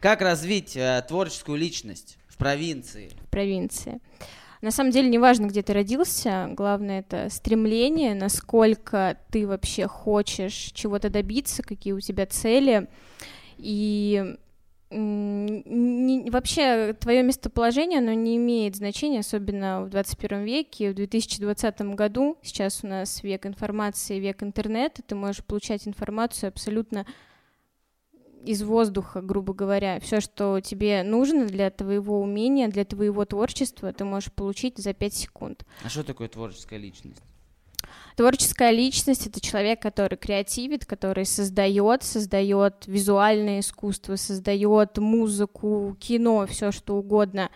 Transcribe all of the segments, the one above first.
Как развить э, творческую личность в провинции? В провинции. На самом деле, неважно, где ты родился, главное это стремление, насколько ты вообще хочешь чего-то добиться, какие у тебя цели. И не, вообще твое местоположение, оно не имеет значения, особенно в 21 веке, в 2020 году, сейчас у нас век информации, век интернета, ты можешь получать информацию абсолютно из воздуха, грубо говоря. Все, что тебе нужно для твоего умения, для твоего творчества, ты можешь получить за 5 секунд. А что такое творческая личность? Творческая личность это человек, который креативит, который создает, создает визуальное искусство, создает музыку, кино, все что угодно.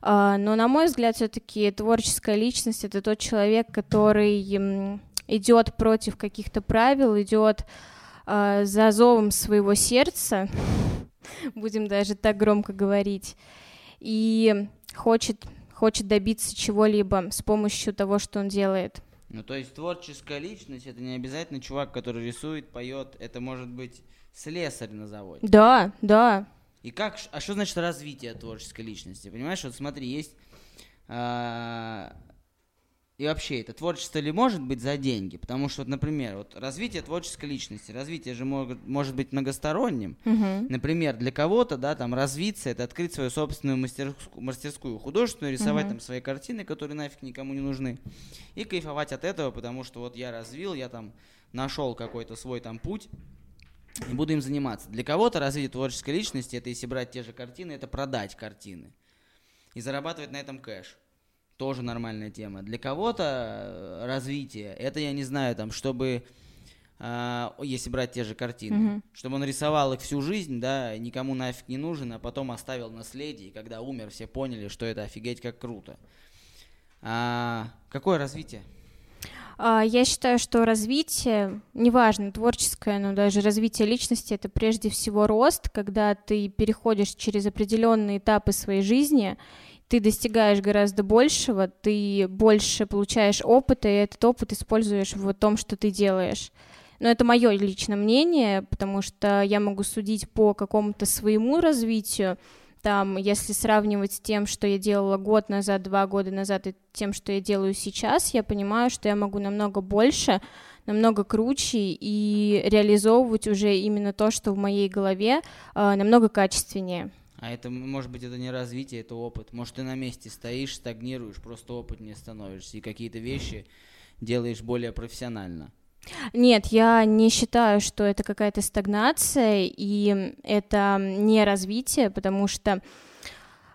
А, но, на мой взгляд, все-таки творческая личность это тот человек, который идет против каких-то правил, идет э, за зовом своего сердца, будем даже так громко говорить, и хочет, хочет добиться чего-либо с помощью того, что он делает. Ну, то есть творческая личность это не обязательно чувак, который рисует, поет, это может быть слесарь на заводе. Да, да. И как, а что значит развитие творческой личности? Понимаешь, вот смотри, есть э, и вообще, это творчество ли может быть за деньги? Потому что, вот, например, вот развитие творческой личности, развитие же может, может быть многосторонним. Uh-huh. Например, для кого-то, да, там, развиться, это открыть свою собственную мастерскую, мастерскую художественную, рисовать uh-huh. там свои картины, которые нафиг никому не нужны, и кайфовать от этого, потому что вот я развил, я там нашел какой-то свой там путь, и буду им заниматься. Для кого-то развитие творческой личности, это если брать те же картины, это продать картины и зарабатывать на этом кэш тоже нормальная тема. Для кого-то э, развитие, это я не знаю, там, чтобы, э, если брать те же картины, mm-hmm. чтобы он рисовал их всю жизнь, да, никому нафиг не нужен, а потом оставил наследие, и когда умер, все поняли, что это офигеть как круто. А, какое развитие? А, я считаю, что развитие, неважно, творческое, но даже развитие личности, это прежде всего рост, когда ты переходишь через определенные этапы своей жизни ты достигаешь гораздо большего, ты больше получаешь опыта, и этот опыт используешь в том, что ты делаешь. Но это мое личное мнение, потому что я могу судить по какому-то своему развитию, там, если сравнивать с тем, что я делала год назад, два года назад, и тем, что я делаю сейчас, я понимаю, что я могу намного больше, намного круче и реализовывать уже именно то, что в моей голове, э, намного качественнее. А это, может быть, это не развитие, это опыт. Может, ты на месте стоишь, стагнируешь, просто опыт не становишься, и какие-то вещи делаешь более профессионально. Нет, я не считаю, что это какая-то стагнация, и это не развитие, потому что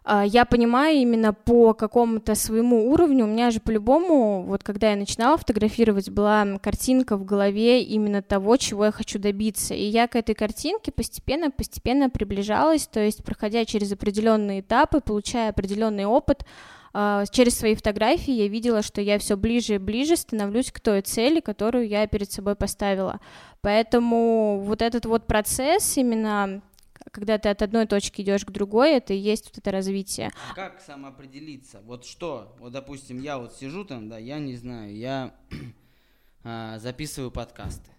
я понимаю именно по какому-то своему уровню, у меня же по-любому, вот когда я начинала фотографировать, была картинка в голове именно того, чего я хочу добиться, и я к этой картинке постепенно-постепенно приближалась, то есть проходя через определенные этапы, получая определенный опыт, а, через свои фотографии я видела, что я все ближе и ближе становлюсь к той цели, которую я перед собой поставила. Поэтому вот этот вот процесс именно когда ты от одной точки идешь к другой, это и есть вот это развитие. А как самоопределиться? Вот что? Вот, допустим, я вот сижу там, да, я не знаю, я а, записываю подкасты.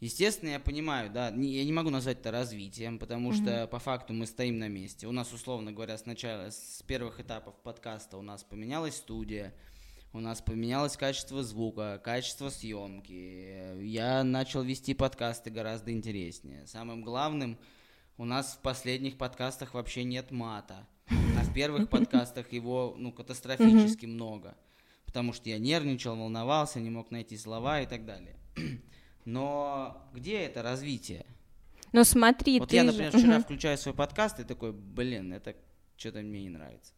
Естественно, я понимаю, да, не, я не могу назвать это развитием, потому mm-hmm. что по факту мы стоим на месте. У нас, условно говоря, сначала, с первых этапов подкаста у нас поменялась студия, у нас поменялось качество звука, качество съемки. Я начал вести подкасты гораздо интереснее. Самым главным – у нас в последних подкастах вообще нет мата. А в первых подкастах его, ну, катастрофически много. Потому что я нервничал, волновался, не мог найти слова и так далее. Но где это развитие? Ну смотри, вот ты я, например, же... вчера включаю свой подкаст и такой, блин, это что-то мне не нравится.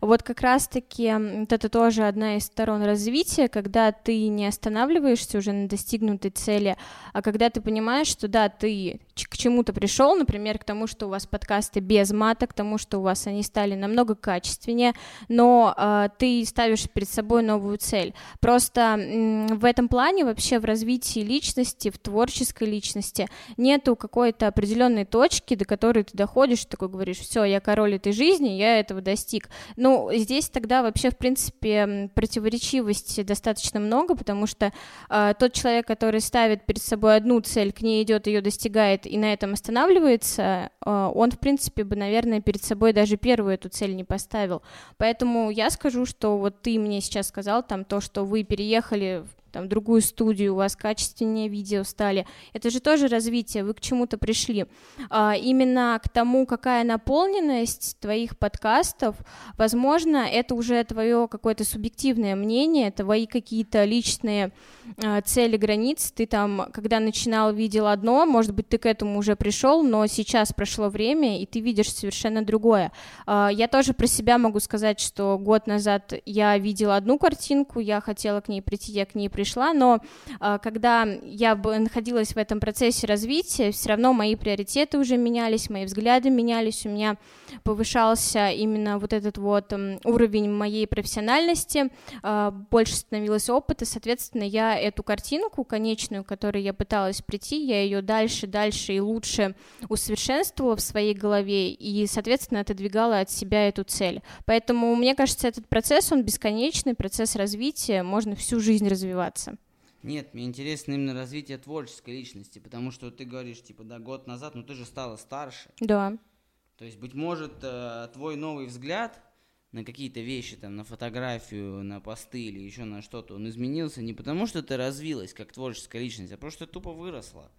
Вот как раз-таки вот это тоже одна из сторон развития, когда ты не останавливаешься уже на достигнутой цели, а когда ты понимаешь, что да, ты к чему-то пришел, например, к тому, что у вас подкасты без мата, к тому, что у вас они стали намного качественнее, но э, ты ставишь перед собой новую цель. Просто э, в этом плане вообще в развитии личности, в творческой личности нету какой-то определенной точки, до которой ты доходишь, такой говоришь, все, я король этой жизни, я этого достиг. Ну, здесь тогда вообще, в принципе, противоречивости достаточно много, потому что э, тот человек, который ставит перед собой одну цель, к ней идет, ее достигает и на этом останавливается, э, он, в принципе, бы, наверное, перед собой даже первую эту цель не поставил. Поэтому я скажу, что вот ты мне сейчас сказал там то, что вы переехали там, другую студию, у вас качественнее видео стали. Это же тоже развитие, вы к чему-то пришли. А, именно к тому, какая наполненность твоих подкастов, возможно, это уже твое какое-то субъективное мнение, твои какие-то личные а, цели, границы. Ты там, когда начинал, видел одно, может быть, ты к этому уже пришел, но сейчас прошло время, и ты видишь совершенно другое. А, я тоже про себя могу сказать, что год назад я видела одну картинку, я хотела к ней прийти, я к ней пришла, пришла, но э, когда я находилась в этом процессе развития, все равно мои приоритеты уже менялись, мои взгляды менялись, у меня повышался именно вот этот вот уровень моей профессиональности, э, больше становилось опыта, соответственно, я эту картинку конечную, к которой я пыталась прийти, я ее дальше, дальше и лучше усовершенствовала в своей голове и, соответственно, отодвигала от себя эту цель. Поэтому, мне кажется, этот процесс, он бесконечный, процесс развития, можно всю жизнь развиваться развиваться. Нет, мне интересно именно развитие творческой личности, потому что ты говоришь, типа, да, год назад, но ты же стала старше. Да. То есть, быть может, э, твой новый взгляд на какие-то вещи, там, на фотографию, на посты или еще на что-то, он изменился не потому, что ты развилась как творческая личность, а просто тупо выросла.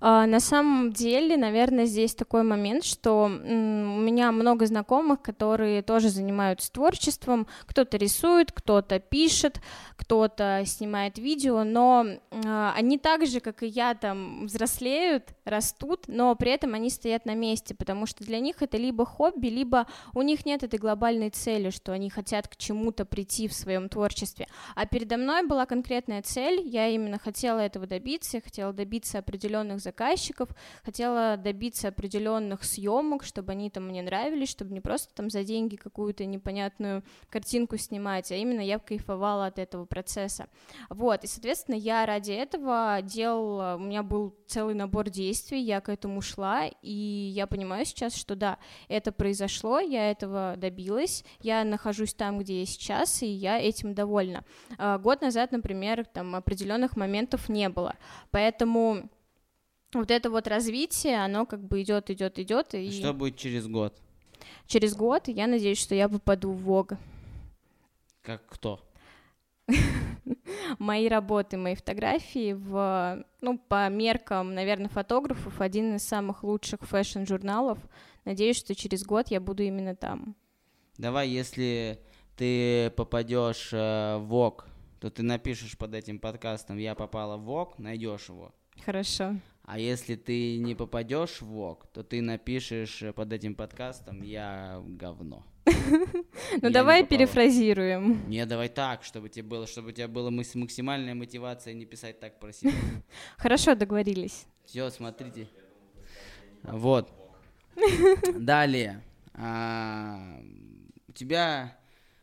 А, на самом деле, наверное, здесь такой момент, что у меня много знакомых, которые тоже занимаются творчеством. Кто-то рисует, кто-то пишет, кто-то снимает видео, но а, они так же, как и я, там взрослеют, растут, но при этом они стоят на месте, потому что для них это либо хобби, либо у них нет этой глобальной цели, что они хотят к чему-то прийти в своем творчестве. А передо мной была конкретная цель, я именно хотела этого добиться, я хотела добиться определенных заказчиков, хотела добиться определенных съемок, чтобы они там мне нравились, чтобы не просто там за деньги какую-то непонятную картинку снимать, а именно я кайфовала от этого процесса. Вот, и, соответственно, я ради этого делала, у меня был целый набор действий, я к этому шла, и я понимаю сейчас, что да, это произошло, я этого добилась, я нахожусь там, где я сейчас, и я этим довольна. А, год назад, например, там определенных моментов не было, поэтому вот это вот развитие, оно как бы идет, идет, идет. И... Что будет через год? Через год я надеюсь, что я попаду в Vogue. Как кто? мои работы, мои фотографии в, ну, по меркам, наверное, фотографов, один из самых лучших fashion-журналов. Надеюсь, что через год я буду именно там. Давай, если ты попадешь э, в ВОК, то ты напишешь под этим подкастом «Я попала в ВОК», найдешь его. Хорошо. А если ты не попадешь в ВОК, то ты напишешь э, под этим подкастом «Я говно». Ну давай перефразируем. Не, давай так, чтобы тебе было, чтобы у тебя была максимальная мотивация не писать так про себя. Хорошо, договорились. Все, смотрите. Вот. Далее. А, у тебя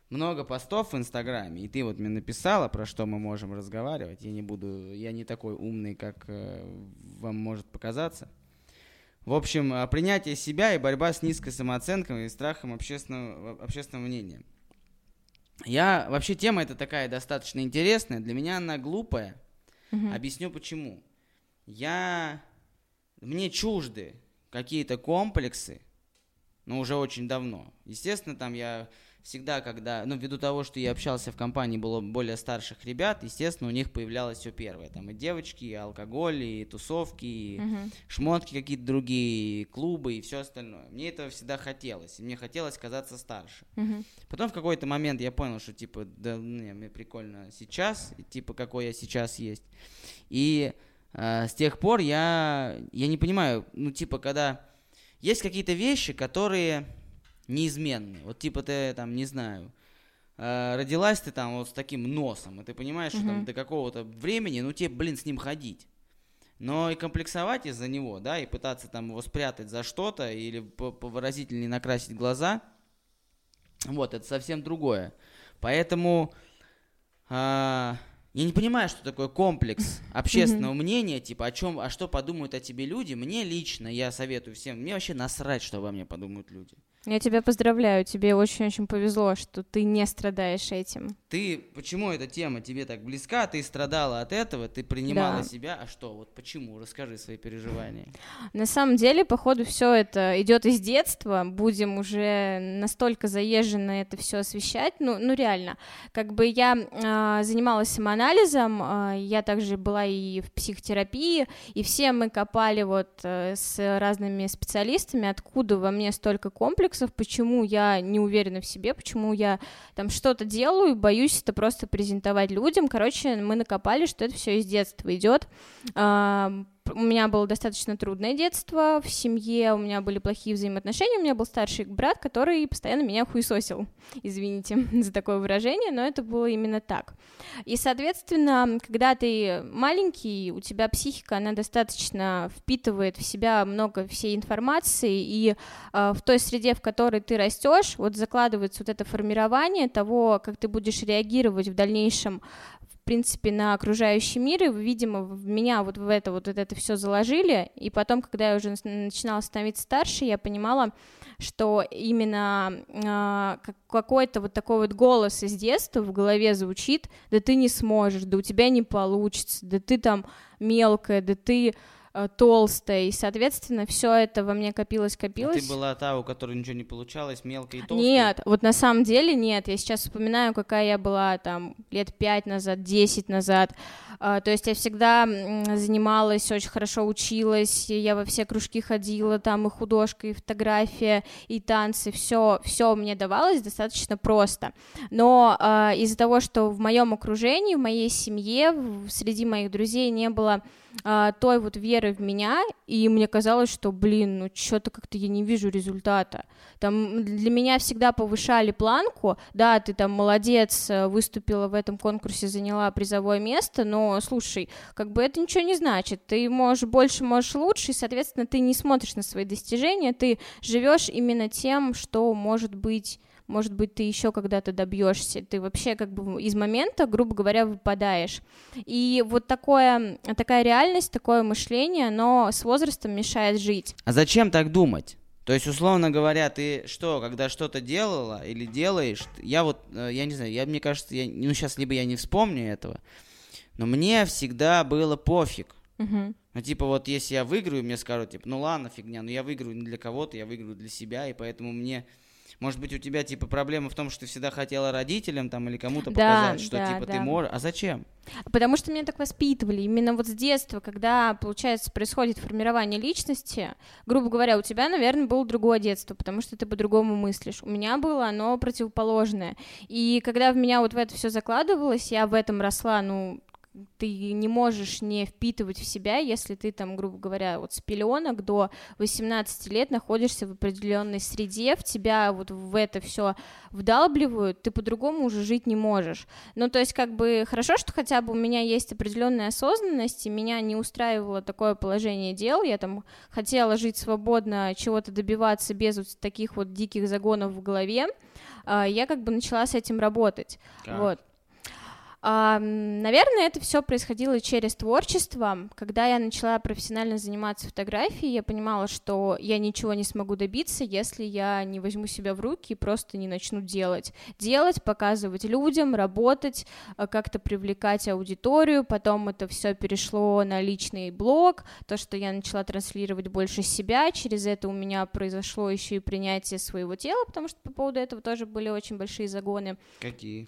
много постов в Инстаграме, и ты вот мне написала, про что мы можем разговаривать. Я не буду, я не такой умный, как э, вам может показаться. В общем, э, принятие себя и борьба с низкой самооценкой и страхом общественного, общественного мнения. Я вообще тема эта такая достаточно интересная. Для меня она глупая. Угу. Объясню почему. Я мне чужды какие-то комплексы, но уже очень давно. Естественно, там я всегда, когда, ну, ввиду того, что я общался в компании, было более старших ребят, естественно, у них появлялось все первое. Там и девочки, и алкоголь, и тусовки, и uh-huh. шмотки какие-то другие, и клубы, и все остальное. Мне этого всегда хотелось. И мне хотелось казаться старше. Uh-huh. Потом в какой-то момент я понял, что, типа, да, не, мне прикольно сейчас, и, типа, какой я сейчас есть. И э, с тех пор я, я не понимаю, ну, типа, когда есть какие-то вещи, которые неизменные. Вот типа ты там, не знаю, э, родилась ты там вот с таким носом, и ты понимаешь, что там до какого-то времени, ну тебе, блин, с ним ходить. но и комплексовать из-за него, да, и пытаться там его спрятать за что-то или повыразительнее накрасить глаза, вот, это совсем другое. Поэтому а, я не понимаю, что такое комплекс общественного мнения, типа о чем, а что подумают о тебе люди. Мне лично, я советую всем, мне вообще насрать, что обо мне подумают люди. Я тебя поздравляю, тебе очень-очень повезло, что ты не страдаешь этим. Ты, почему эта тема тебе так близка? Ты страдала от этого, ты принимала Да. себя, а что? Вот почему? Расскажи свои переживания. На самом деле, походу, все это идет из детства. Будем уже настолько заезженно это все освещать. Ну, ну реально. Как бы я а, занималась самоанализом, а, я также была и в психотерапии, и все мы копали вот э, с разными специалистами, откуда во мне столько комплексов, почему я не уверена в себе, почему я там что-то делаю, боюсь это просто презентовать людям. Короче, мы накопали, что это все из детства идет. У меня было достаточно трудное детство в семье, у меня были плохие взаимоотношения, у меня был старший брат, который постоянно меня хуесосил, извините за такое выражение, но это было именно так. И, соответственно, когда ты маленький, у тебя психика, она достаточно впитывает в себя много всей информации, и э, в той среде, в которой ты растешь, вот закладывается вот это формирование того, как ты будешь реагировать в дальнейшем принципе, на окружающий мир, и, видимо, меня вот в это вот это все заложили, и потом, когда я уже начинала становиться старше, я понимала, что именно э, какой-то вот такой вот голос из детства в голове звучит, да ты не сможешь, да у тебя не получится, да ты там мелкая, да ты э, толстая, и, соответственно, все это во мне копилось, А копилось. ты была та, у которой ничего не получалось, мелкая и толстая? Нет, вот на самом деле нет. Я сейчас вспоминаю, какая я была там лет пять назад, 10 назад. А, то есть я всегда занималась, очень хорошо училась, я во все кружки ходила, там и художка, и фотография, и танцы, все, все мне давалось достаточно просто. Но а, из-за того, что в моем окружении, в моей семье, среди моих друзей не было а, той вот веры в меня, и мне казалось, что, блин, ну что-то как-то я не вижу результата. Там для меня всегда повышали планку, да, ты там молодец, э, выступила в этом конкурсе, заняла призовое место, но, слушай, как бы это ничего не значит, ты можешь больше, можешь лучше, и, соответственно, ты не смотришь на свои достижения, ты живешь именно тем, что может быть может быть, ты еще когда-то добьешься, ты вообще как бы из момента, грубо говоря, выпадаешь. И вот такое, такая реальность, такое мышление, оно с возрастом мешает жить. А зачем так думать? То есть, условно говоря, ты что, когда что-то делала или делаешь, я вот, э, я не знаю, я, мне кажется, я, ну, сейчас либо я не вспомню этого, но мне всегда было пофиг. Мгм. Ну, типа, вот если я выиграю, мне скажут, типа, ну ладно, фигня, но я выиграю не для кого-то, я выиграю для себя, и поэтому мне... Может быть, у тебя, типа, проблема в том, что ты всегда хотела родителям там или кому-то Да, показать, что, да, типа, ты да. можешь... А зачем? Потому что меня так воспитывали. Именно вот с детства, когда, получается, происходит формирование личности, грубо говоря, у тебя, наверное, было другое детство, потому что ты по-другому мыслишь. У меня было оно противоположное. И когда в меня вот в это все закладывалось, я в этом росла, ну, ты не можешь не впитывать в себя, если ты там, грубо говоря, вот с пеленок до 18 лет находишься в определенной среде, в тебя вот в это все вдалбливают, ты по-другому уже жить не можешь. Ну, то есть, как бы, хорошо, что хотя бы у меня есть определенная осознанность, и меня не устраивало такое положение дел, я там хотела жить свободно, чего-то добиваться без вот таких вот диких загонов в голове, а, я как бы начала с этим работать, Как? вот. Наверное, это все происходило через творчество. Когда я начала профессионально заниматься фотографией, я понимала, что я ничего не смогу добиться, если я не возьму себя в руки и просто не начну делать. Делать, показывать людям, работать, а, как-то привлекать аудиторию. Потом это все перешло на личный блог, то, что я начала транслировать больше себя. Через это у меня произошло еще и принятие своего тела, потому что по поводу этого тоже были очень большие загоны. Какие?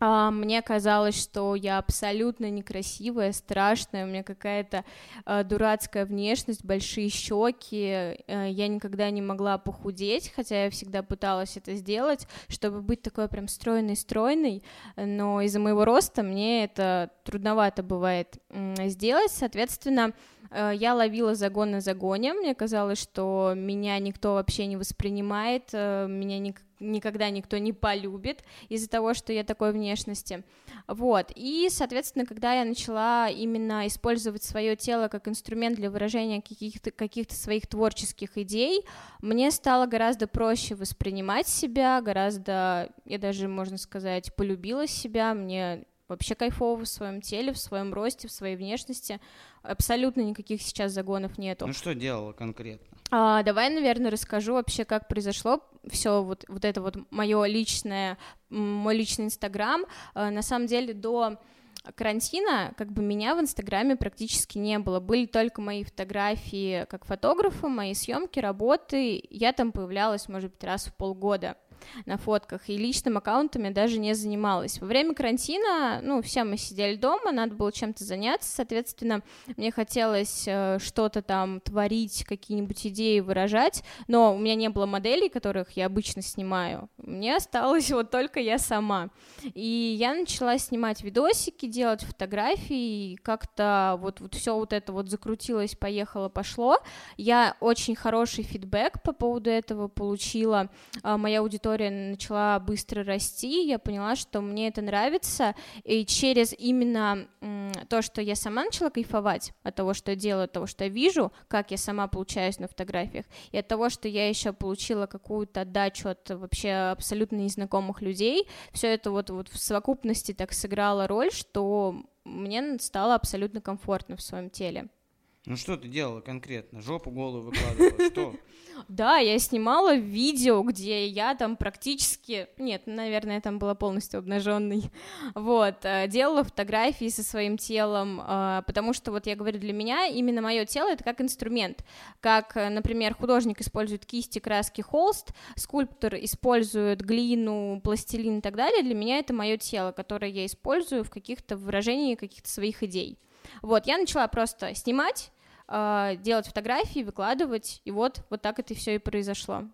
А, мне казалось, что я абсолютно некрасивая, страшная, у меня какая-то а, дурацкая внешность, большие щеки, я никогда не могла похудеть, хотя я всегда пыталась это сделать, чтобы быть такой прям стройной-стройной, но из-за моего роста мне это трудновато бывает сделать, соответственно, я ловила загон на загоне, мне казалось, что меня никто вообще не воспринимает, меня ник- никогда никто не полюбит из-за того, что я такой внешности. Вот. И, соответственно, когда я начала именно использовать свое тело как инструмент для выражения каких-то каких своих творческих идей, мне стало гораздо проще воспринимать себя, гораздо, я даже, можно сказать, полюбила себя, мне вообще кайфово в своем теле, в своем росте, в своей внешности. Абсолютно никаких сейчас загонов нету. Ну что делала конкретно? А, давай, наверное, расскажу вообще, как произошло все вот, вот это вот мое личное, мой личный Инстаграм. А, на самом деле до карантина как бы меня в Инстаграме практически не было. Были только мои фотографии как фотографа, мои съемки, работы. Я там появлялась, может быть, раз в полгода на фотках, и личным аккаунтами даже не занималась. Во время карантина, ну, все мы сидели дома, надо было чем-то заняться, соответственно, мне хотелось э, что-то там творить, какие-нибудь идеи выражать, но у меня не было моделей, которых я обычно снимаю, мне осталось вот только я сама. И я начала снимать видосики, делать фотографии, и как-то вот, вот все вот это вот закрутилось, поехало, пошло. Я очень хороший фидбэк по поводу этого получила. А, моя аудитория начала быстро расти, я поняла, что мне это нравится, и через именно то, что я сама начала кайфовать от того, что я делаю, от того, что я вижу, как я сама получаюсь на фотографиях, и от того, что я еще получила какую-то отдачу от вообще абсолютно незнакомых людей, все это вот, вот в совокупности так сыграло роль, что мне стало абсолютно комфортно в своем теле. Ну что ты делала конкретно? Жопу голую выкладывала? Что? Да, я снимала видео, где я там практически, нет, наверное, там была полностью обнаженной, вот, э, делала фотографии со своим телом, э, потому что вот я говорю, для меня именно мое тело это как инструмент, как, э, например, художник использует кисти, краски, холст, скульптор использует глину, пластилин и так далее, для меня это мое тело, которое я использую в каких-то выражениях каких-то своих идей. Вот, я начала просто снимать, э, делать фотографии, выкладывать, и вот, вот так это все и произошло.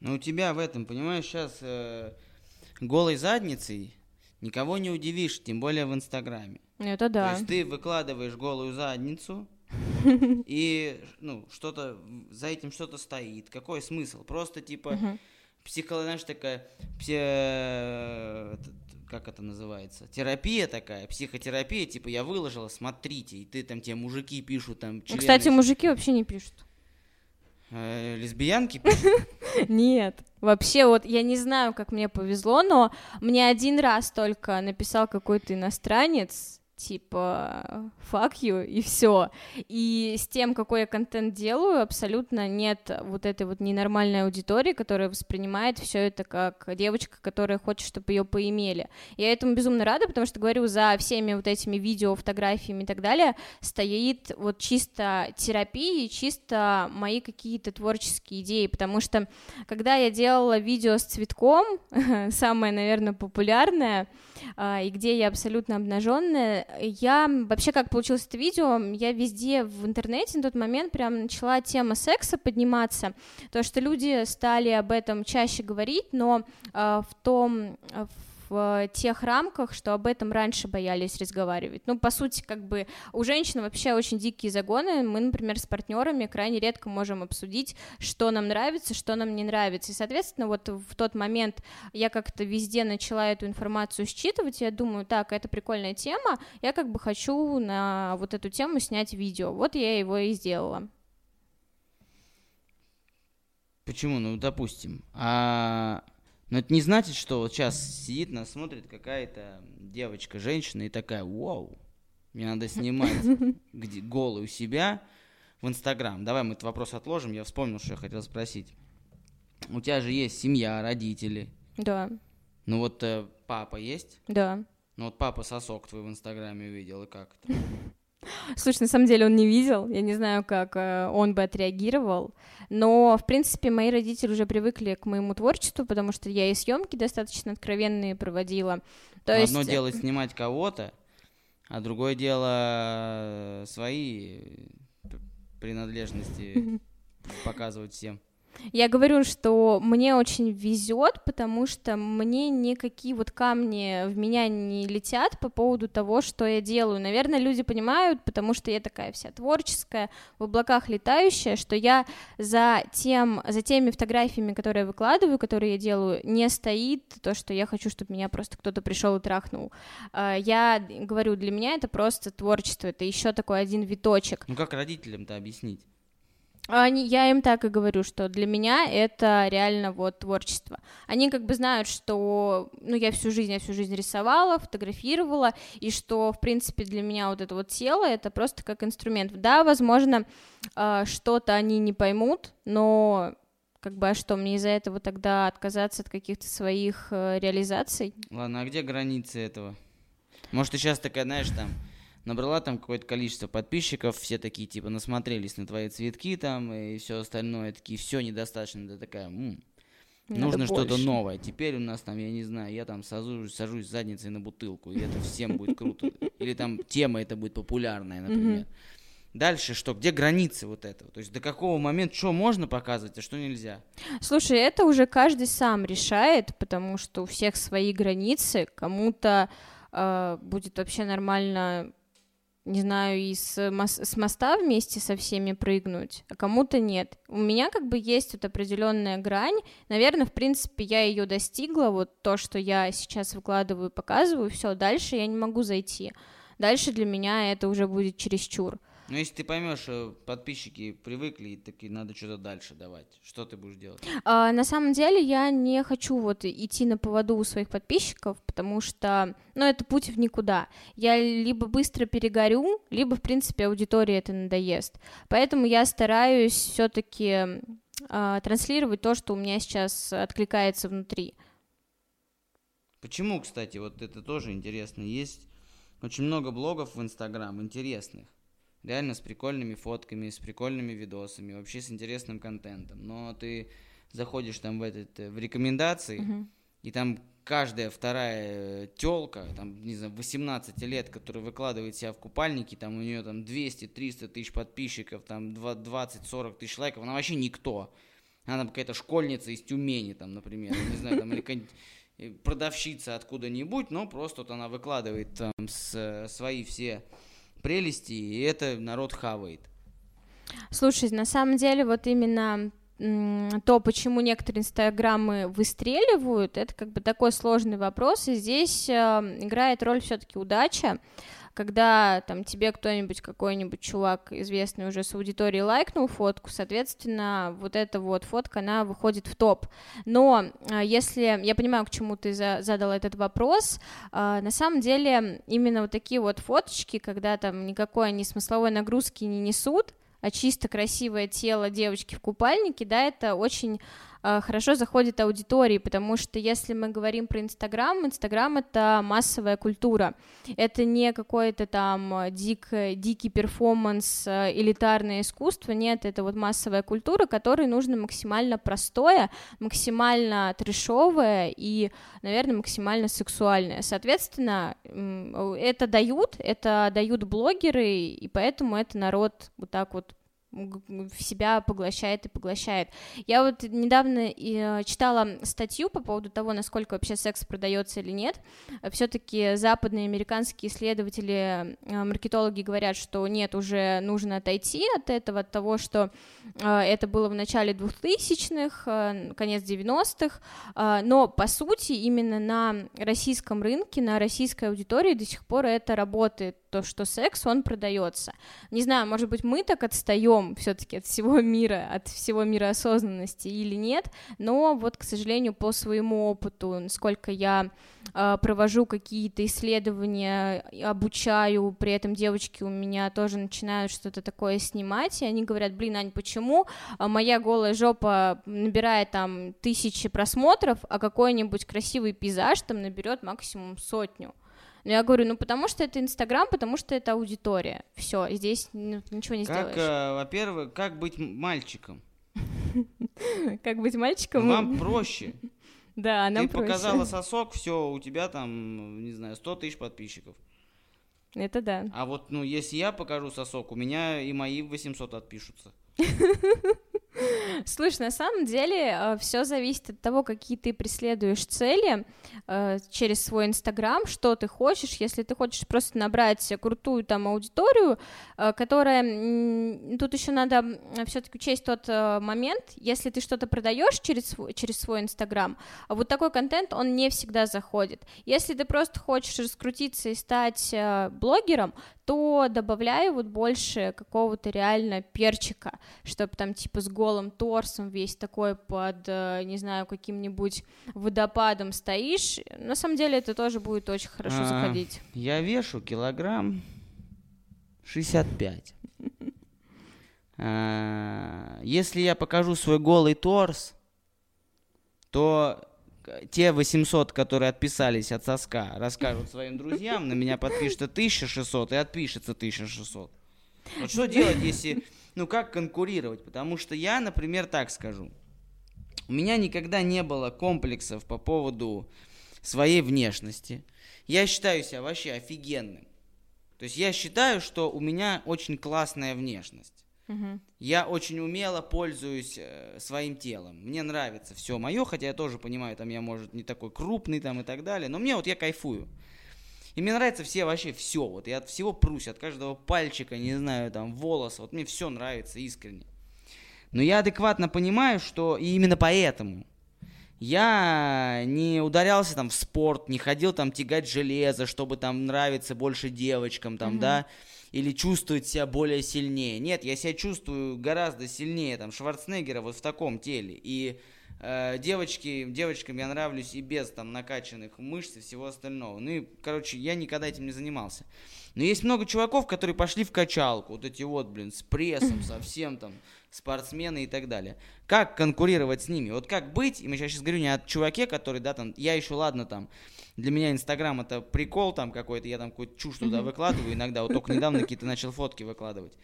Ну, у тебя в этом, понимаешь, сейчас э, голой задницей никого не удивишь, тем более в Инстаграме. Это да. То есть ты выкладываешь голую задницу, и ну, что-то за этим что-то стоит. Какой смысл? Просто типа психо, знаешь, такая пси, как это называется, терапия такая, психотерапия, типа я выложила, смотрите, и ты там тебе мужики пишут там. Ну, члены... Кстати, мужики вообще не пишут. Э, лесбиянки? Нет, вообще вот я не знаю, как мне повезло, но мне один раз только написал какой-то иностранец, типа fuck you и все. И с тем, какой я контент делаю, абсолютно нет вот этой вот ненормальной аудитории, которая воспринимает все это как девочка, которая хочет, чтобы ее поимели. Я этому безумно рада, потому что говорю, за всеми вот этими видео, фотографиями и так далее стоит вот чисто терапия, чисто мои какие-то творческие идеи, потому что когда я делала видео с цветком, самое, наверное, популярное, и где я абсолютно обнаженная, я вообще как получилось это видео, я везде в интернете на тот момент прям начала тема секса подниматься, то что люди стали об этом чаще говорить, но э, в том, в в тех рамках, что об этом раньше боялись разговаривать. Ну, по сути, как бы у женщин вообще очень дикие загоны. Мы, например, с партнерами крайне редко можем обсудить, что нам нравится, что нам не нравится. И, соответственно, вот в тот момент я как-то везде начала эту информацию считывать, и я думаю, так, это прикольная тема, я как бы хочу на вот эту тему снять видео. Вот я его и сделала. Почему? Ну, допустим. А но это не значит, что вот сейчас сидит, нас смотрит какая-то девочка, женщина и такая, вау, мне надо снимать где, голую себя в Инстаграм. Давай мы этот вопрос отложим, я вспомнил, что я хотел спросить. У тебя же есть семья, родители. Да. Ну вот э, папа есть? Да. Ну вот папа сосок твой в Инстаграме увидел, и как это? Слушай, на самом деле он не видел, я не знаю, как э, он бы отреагировал, но, в принципе, мои родители уже привыкли к моему творчеству, потому что я и съемки достаточно откровенные проводила. То есть... Одно дело снимать кого-то, а другое дело свои принадлежности показывать всем. Я говорю, что мне очень везет, потому что мне никакие вот камни в меня не летят по поводу того, что я делаю. Наверное, люди понимают, потому что я такая вся творческая, в облаках летающая, что я за, тем, за теми фотографиями, которые я выкладываю, которые я делаю, не стоит то, что я хочу, чтобы меня просто кто-то пришел и трахнул. А, я говорю, для меня это просто творчество, это еще такой один виточек. Ну как родителям-то объяснить? Они, я им так и говорю, что для меня это реально вот творчество. Они как бы знают, что, ну, я всю жизнь, я всю жизнь рисовала, фотографировала, и что, в принципе, для меня вот это вот тело, это просто как инструмент. Да, возможно, э, что-то они не поймут, но как бы, а что, мне из-за этого тогда отказаться от каких-то своих э, реализаций? Ладно, а где границы этого? Может, ты сейчас такая, знаешь, там, набрала там какое-то количество подписчиков, все такие, типа, насмотрелись на твои цветки там и все остальное, такие, все недостаточно, ты такая, м-м, нужно что-то новое. Теперь у нас там, я не знаю, я там сажусь, сажусь задницей на бутылку, и это всем будет круто. Или там тема это будет популярная, например. Дальше что? Где границы вот этого? То есть до какого момента что можно показывать, а что нельзя? Слушай, это уже каждый сам решает, потому что у всех свои границы. Кому-то э, будет вообще нормально не знаю, и с, с моста вместе со всеми прыгнуть, а кому-то нет. У меня как бы есть вот определенная грань. Наверное, в принципе, я ее достигла. Вот то, что я сейчас выкладываю, показываю, все, дальше я не могу зайти. Дальше для меня это уже будет чересчур. Ну, если ты поймешь, что подписчики привыкли, и таки надо что-то дальше давать, что ты будешь делать? А, на самом деле я не хочу вот идти на поводу у своих подписчиков, потому что, ну, это путь в никуда. Я либо быстро перегорю, либо, в принципе, аудитории это надоест. Поэтому я стараюсь все-таки а, транслировать то, что у меня сейчас откликается внутри. Почему, кстати, вот это тоже интересно. Есть очень много блогов в Инстаграм интересных реально с прикольными фотками, с прикольными видосами, вообще с интересным контентом. Но ты заходишь там в этот э, в рекомендации, uh-huh. и там каждая вторая телка, там, не знаю, 18 лет, которая выкладывает себя в купальнике, там у нее там 200-300 тысяч подписчиков, там 20-40 тысяч лайков, она вообще никто. Она там какая-то школьница из Тюмени, там, например, не знаю, там, или э, продавщица откуда-нибудь, но просто вот она выкладывает там с, э, свои все прелести, и это народ хавает. Слушай, на самом деле вот именно то, почему некоторые инстаграмы выстреливают, это как бы такой сложный вопрос, и здесь э, играет роль все-таки удача когда там тебе кто-нибудь, какой-нибудь чувак известный уже с аудиторией лайкнул фотку, соответственно, вот эта вот фотка, она выходит в топ. Но а, если, я понимаю, к чему ты за, задал этот вопрос, а, на самом деле именно вот такие вот фоточки, когда там никакой они смысловой нагрузки не несут, а чисто красивое тело девочки в купальнике, да, это очень хорошо заходит аудитории, потому что если мы говорим про Инстаграм, Инстаграм — это массовая культура, это не какой-то там дик, дикий перформанс, а, элитарное искусство, нет, это вот массовая культура, которой нужно максимально простое, максимально трешовое и, наверное, максимально сексуальное. Соответственно, это дают, это дают блогеры, и поэтому это народ вот так вот в себя поглощает и поглощает. Я вот недавно э, читала статью по поводу того, насколько вообще секс продается или нет. Все-таки западные американские исследователи, э, маркетологи говорят, что нет, уже нужно отойти от этого, от того, что э, это было в начале 2000-х, конец 90-х, но по сути именно на российском рынке, на российской аудитории до сих пор это работает то, что секс, он продается. Не знаю, может быть, мы так отстаем все-таки от всего мира, от всего мира осознанности или нет, но вот, к сожалению, по своему опыту, насколько я э, провожу какие-то исследования, обучаю, при этом девочки у меня тоже начинают что-то такое снимать, и они говорят, блин, Ань, почему моя голая жопа набирает там тысячи просмотров, а какой-нибудь красивый пейзаж там наберет максимум сотню? Но я говорю, ну потому что это Инстаграм, потому что это аудитория. Все, здесь ничего не как, сделаешь. Э, во-первых, как быть мальчиком? Как быть мальчиком? Вам проще. Да, нам Ты показала сосок, все, у тебя там, не знаю, 100 тысяч подписчиков. Это да. А вот, ну, если я покажу сосок, у меня и мои 800 отпишутся. Слушай, на самом деле э, все зависит от того, какие ты преследуешь цели э, через свой Инстаграм, что ты хочешь. Если ты хочешь просто набрать крутую там аудиторию, э, которая тут еще надо все-таки учесть тот момент, если ты что-то продаешь через через свой Инстаграм, а вот такой контент он не всегда заходит. Если ты просто хочешь раскрутиться и стать блогером, то добавляю вот больше какого-то реально перчика, чтобы там типа с голым торсом весь такой под, э, не знаю, каким-нибудь водопадом стоишь. На самом деле это тоже будет очень хорошо а, заходить. Я вешу килограмм 65. А, если я покажу свой голый торс, то те 800, которые отписались от соска, расскажут своим друзьям, на меня подпишется 1600 и отпишется 1600. Вот что делать, если... Ну, как конкурировать? Потому что я, например, так скажу. У меня никогда не было комплексов по поводу своей внешности. Я считаю себя вообще офигенным. То есть я считаю, что у меня очень классная внешность. Угу. Я очень умело пользуюсь э, своим телом. Мне нравится все мое, хотя я тоже понимаю, там я, может, не такой крупный там и так далее. Но мне вот я кайфую. И мне нравится все вообще все. Вот я от всего прусь, от каждого пальчика, не знаю, там, волоса. Вот мне все нравится искренне. Но я адекватно понимаю, что и именно поэтому я не ударялся там в спорт, не ходил там тягать железо, чтобы там нравиться больше девочкам, там, mm-hmm. да, или чувствовать себя более сильнее. Нет, я себя чувствую гораздо сильнее, там, Шварценеггера вот в таком теле. И девочки, девочкам я нравлюсь и без там накачанных мышц и всего остального. Ну и, короче, я никогда этим не занимался. Но есть много чуваков, которые пошли в качалку, вот эти вот, блин, с прессом совсем там, спортсмены и так далее. Как конкурировать с ними? Вот как быть, и мы сейчас, сейчас говорю не о чуваке, который, да, там, я еще, ладно, там, для меня Инстаграм это прикол там какой-то, я там какую-то чушь туда выкладываю иногда, вот только недавно какие-то начал фотки выкладывать.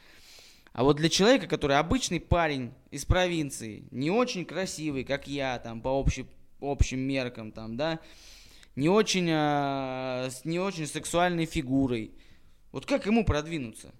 А вот для человека, который обычный парень из провинции, не очень красивый, как я, там, по общим, общим меркам, там, да, не очень, а, с не очень сексуальной фигурой, вот как ему продвинуться?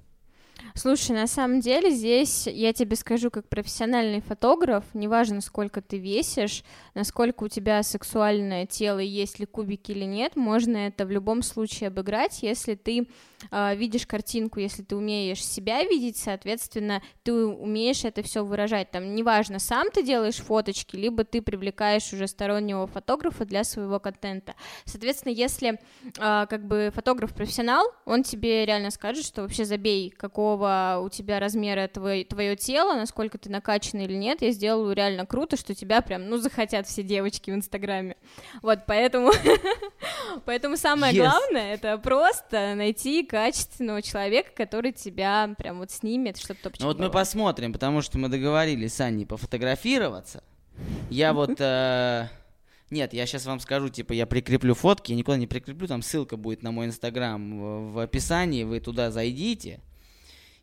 Слушай, на самом деле здесь я тебе скажу, как профессиональный фотограф, неважно, сколько ты весишь, насколько у тебя сексуальное тело, есть ли кубики или нет, можно это в любом случае обыграть, если ты э, видишь картинку, если ты умеешь себя видеть, соответственно, ты умеешь это все выражать. Там неважно, сам ты делаешь фоточки, либо ты привлекаешь уже стороннего фотографа для своего контента. Соответственно, если э, как бы фотограф профессионал, он тебе реально скажет, что вообще забей, какого у тебя размера твое, твое тело, насколько ты накачан или нет, я сделаю реально круто, что тебя прям, ну, захотят все девочки в Инстаграме. Вот, поэтому, поэтому самое yes. главное это просто найти качественного человека, который тебя прям вот снимет, чтобы топчик Ну вот было. мы посмотрим, потому что мы договорились с Аней пофотографироваться. Я вот... Э, нет, я сейчас вам скажу, типа, я прикреплю фотки, я никуда не прикреплю, там ссылка будет на мой инстаграм в описании, вы туда зайдите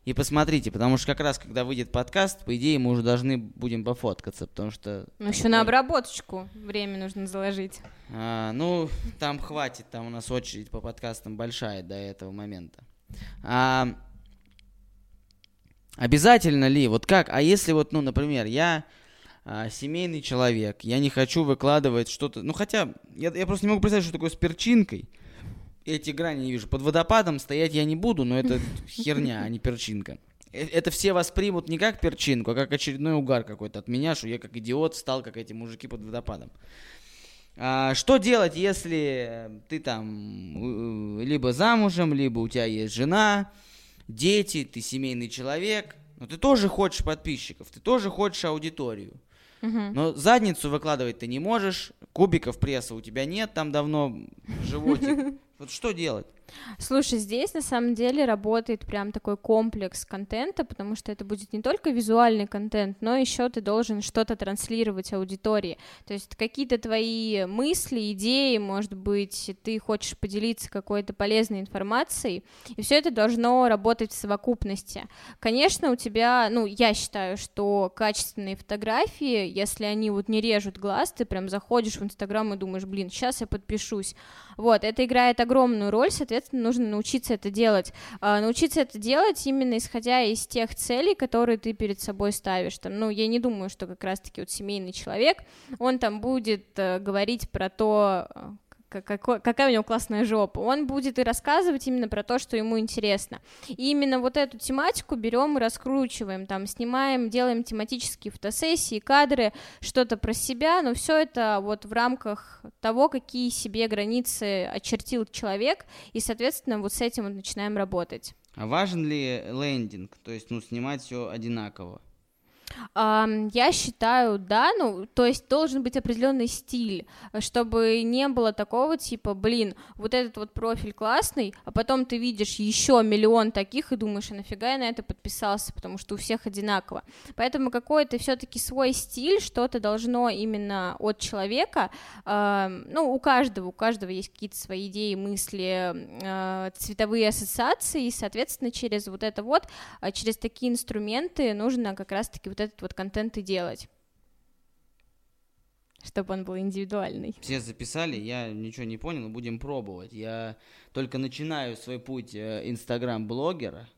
и посмотрите, потому что как раз, когда выйдет подкаст, по идее, мы уже должны будем пофоткаться, потому что... Ну, еще на обработочку время нужно заложить. А, ну, там хватит, там у нас очередь по подкастам большая до этого момента. А, обязательно ли, вот как, а если вот, ну, например, я а, семейный человек, я не хочу выкладывать что-то, ну, хотя, я, я просто не могу представить, что такое с перчинкой, эти грани не вижу. Под водопадом стоять я не буду, но это херня, а не перчинка. Э, это все воспримут не как перчинку, а как очередной угар какой-то от меня, что я как идиот стал, как эти мужики под водопадом. А, что делать, если ты там либо замужем, либо у тебя есть жена, дети, ты семейный человек, но ты тоже хочешь подписчиков, ты тоже хочешь аудиторию. Но задницу выкладывать ты не можешь, кубиков пресса у тебя нет, там давно животик. Вот что делать? Слушай, здесь на самом деле работает прям такой комплекс контента, потому что это будет не только визуальный контент, но еще ты должен что-то транслировать аудитории. То есть какие-то твои мысли, идеи, может быть, ты хочешь поделиться какой-то полезной информацией, и все это должно работать в совокупности. Конечно, у тебя, ну, я считаю, что качественные фотографии, если они вот не режут глаз, ты прям заходишь в Инстаграм и думаешь, блин, сейчас я подпишусь. Вот, это играет огромную роль, соответственно, соответственно, нужно научиться это делать. А, научиться это делать именно исходя из тех целей, которые ты перед собой ставишь. Там, ну, я не думаю, что как раз-таки вот семейный человек, он там будет э, говорить про то, какой, какая у него классная жопа. Он будет и рассказывать именно про то, что ему интересно. И именно вот эту тематику берем и раскручиваем, там снимаем, делаем тематические фотосессии, кадры, что-то про себя, но все это вот в рамках того, какие себе границы очертил человек, и, соответственно, вот с этим вот начинаем работать. А важен ли лендинг, то есть, ну, снимать все одинаково? Я считаю, да, ну, то есть должен быть определенный стиль, чтобы не было такого типа, блин, вот этот вот профиль классный, а потом ты видишь еще миллион таких и думаешь, а нафига я на это подписался, потому что у всех одинаково. Поэтому какой-то все-таки свой стиль, что-то должно именно от человека, ну, у каждого, у каждого есть какие-то свои идеи, мысли, а, цветовые ассоциации, и, соответственно, через вот это вот, а, через такие инструменты нужно как раз-таки вот этот вот контент и делать чтобы он был индивидуальный. Все записали, я ничего не понял, будем пробовать. Я только начинаю свой путь э, инстаграм-блогера.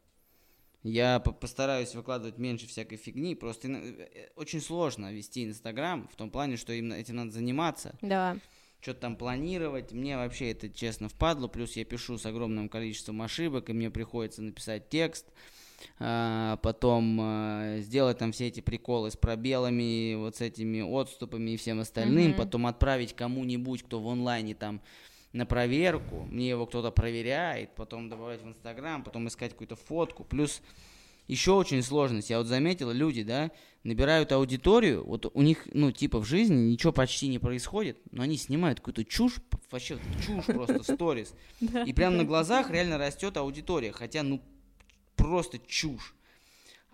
Я постараюсь выкладывать меньше всякой фигни. Просто э, очень сложно вести инстаграм в том плане, что именно этим надо заниматься. Да. Что-то там планировать. Мне вообще это честно впадло. Плюс я пишу с огромным количеством ошибок, и мне приходится написать текст потом а, сделать там все эти приколы с пробелами, вот с этими отступами и всем остальным, mm-hmm. потом отправить кому-нибудь, кто в онлайне там на проверку, мне его кто-то проверяет, потом добавлять в Инстаграм, потом искать какую-то фотку, плюс еще очень сложность, я вот заметил, люди, да, набирают аудиторию, вот у них, ну, типа в жизни ничего почти не происходит, но они снимают какую-то чушь, вообще чушь просто, сторис, и прямо на глазах реально растет аудитория, хотя, ну, просто чушь.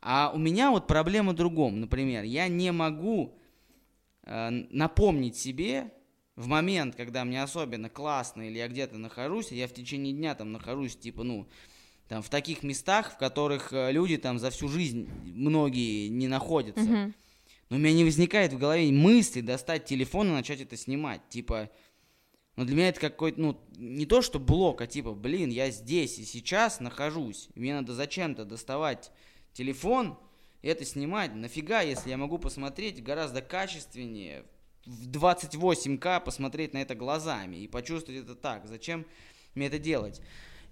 А у меня вот проблема в другом. Например, я не могу э, напомнить себе в момент, когда мне особенно классно или я где-то нахожусь, я в течение дня там нахожусь, типа, ну, там, в таких местах, в которых э, люди там за всю жизнь многие не находятся. Mm-hmm. Но у меня не возникает в голове мысли достать телефон и начать это снимать. Типа, но для меня это какой-то, ну, не то что блок, а типа, блин, я здесь и сейчас нахожусь. Мне надо зачем-то доставать телефон и это снимать. Нафига, если я могу посмотреть гораздо качественнее, в 28к посмотреть на это глазами и почувствовать это так. Зачем мне это делать?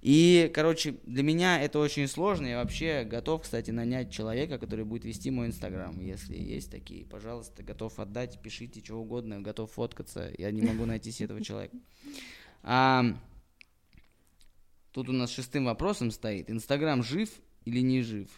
И, короче, для меня это очень сложно. Я вообще готов, кстати, нанять человека, который будет вести мой инстаграм. Если есть такие, пожалуйста, готов отдать, пишите что угодно, готов фоткаться. Я не могу найти этого человека. А, тут у нас шестым вопросом стоит. Инстаграм жив или не жив?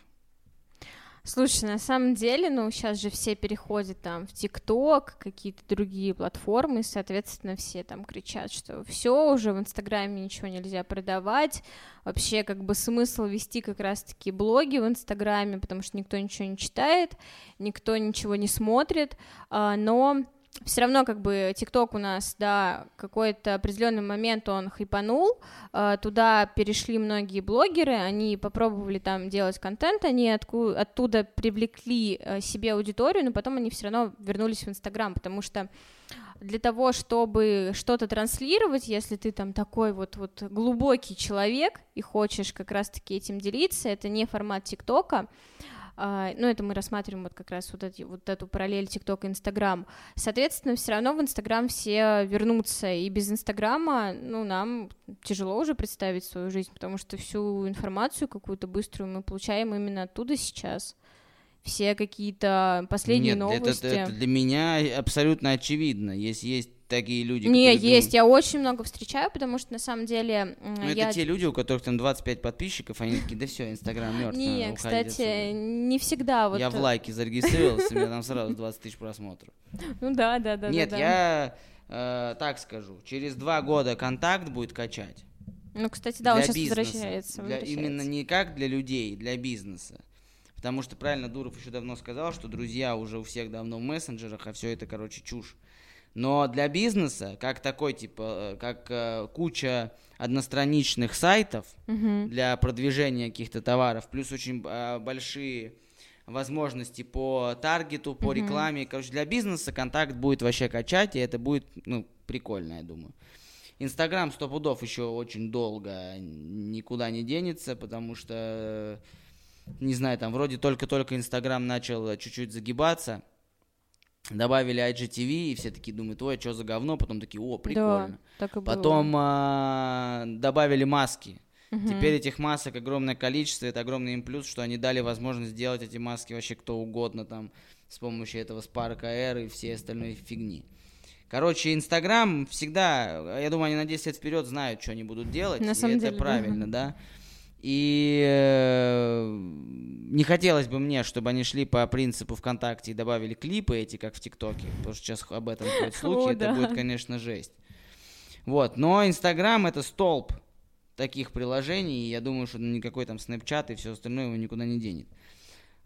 Слушай, на самом деле, ну, сейчас же все переходят там в ТикТок, какие-то другие платформы, соответственно, все там кричат, что все уже в Инстаграме ничего нельзя продавать, вообще как бы смысл вести как раз-таки блоги в Инстаграме, потому что никто ничего не читает, никто ничего не смотрит, а, но все равно как бы ТикТок у нас, да, какой-то определенный момент он хайпанул, э, туда перешли многие блогеры, они попробовали там делать контент, они отку- оттуда привлекли э, себе аудиторию, но потом они все равно вернулись в Инстаграм, потому что для того, чтобы что-то транслировать, если ты там такой вот, вот глубокий человек и хочешь как раз-таки этим делиться, это не формат ТикТока, а, ну, это мы рассматриваем вот как раз вот, эти, вот эту параллель TikTok и Instagram. Соответственно, все равно в Instagram все вернутся, и без Инстаграма, ну, нам тяжело уже представить свою жизнь, потому что всю информацию какую-то быструю мы получаем именно оттуда сейчас все какие-то последние Нет, новости. Это, это для меня абсолютно очевидно. Если есть такие люди. Не, есть, думают... я очень много встречаю, потому что на самом деле... Ну, я... это те люди, у которых там 25 подписчиков, они такие, да все, Инстаграм мертв. Не, кстати, не всегда вот... Я в лайке зарегистрировался, у меня там сразу 20 тысяч просмотров. Ну да, да, да. Нет, я э, так скажу, через два года контакт будет качать. Ну, кстати, да, он сейчас возвращается. Для, именно не как для людей, для бизнеса. Потому что правильно Дуров еще давно сказал, что друзья уже у всех давно в мессенджерах, а все это, короче, чушь. Но для бизнеса, как такой, типа, э, как э, куча одностраничных сайтов uh-huh. для продвижения каких-то товаров, плюс очень э, большие возможности по таргету, по uh-huh. рекламе. Короче, для бизнеса контакт будет вообще качать, и это будет, ну, прикольно, я думаю. Инстаграм сто пудов еще очень долго никуда не денется, потому что, не знаю, там вроде только-только Инстаграм начал чуть-чуть загибаться, добавили IGTV, и все такие думают, ой, что за говно, потом такие, о, прикольно. Да, так и Потом было. а, добавили маски. Мгм. Теперь этих масок огромное количество, это огромный им плюс, что они дали возможность сделать эти маски вообще кто угодно там с помощью этого Spark Air и всей остальной фигни. Короче, Инстаграм всегда, я думаю, они на 10 лет вперед знают, что они будут делать, На и самом это деле, да. правильно, да. И э, не хотелось бы мне, чтобы они шли по принципу ВКонтакте и добавили клипы эти, как в ТикТоке, потому что сейчас об этом ходят слухи, О, это да. будет, конечно, жесть. Вот, но Инстаграм это столб таких приложений, и я думаю, что никакой там Snapchat и все остальное его никуда не денет.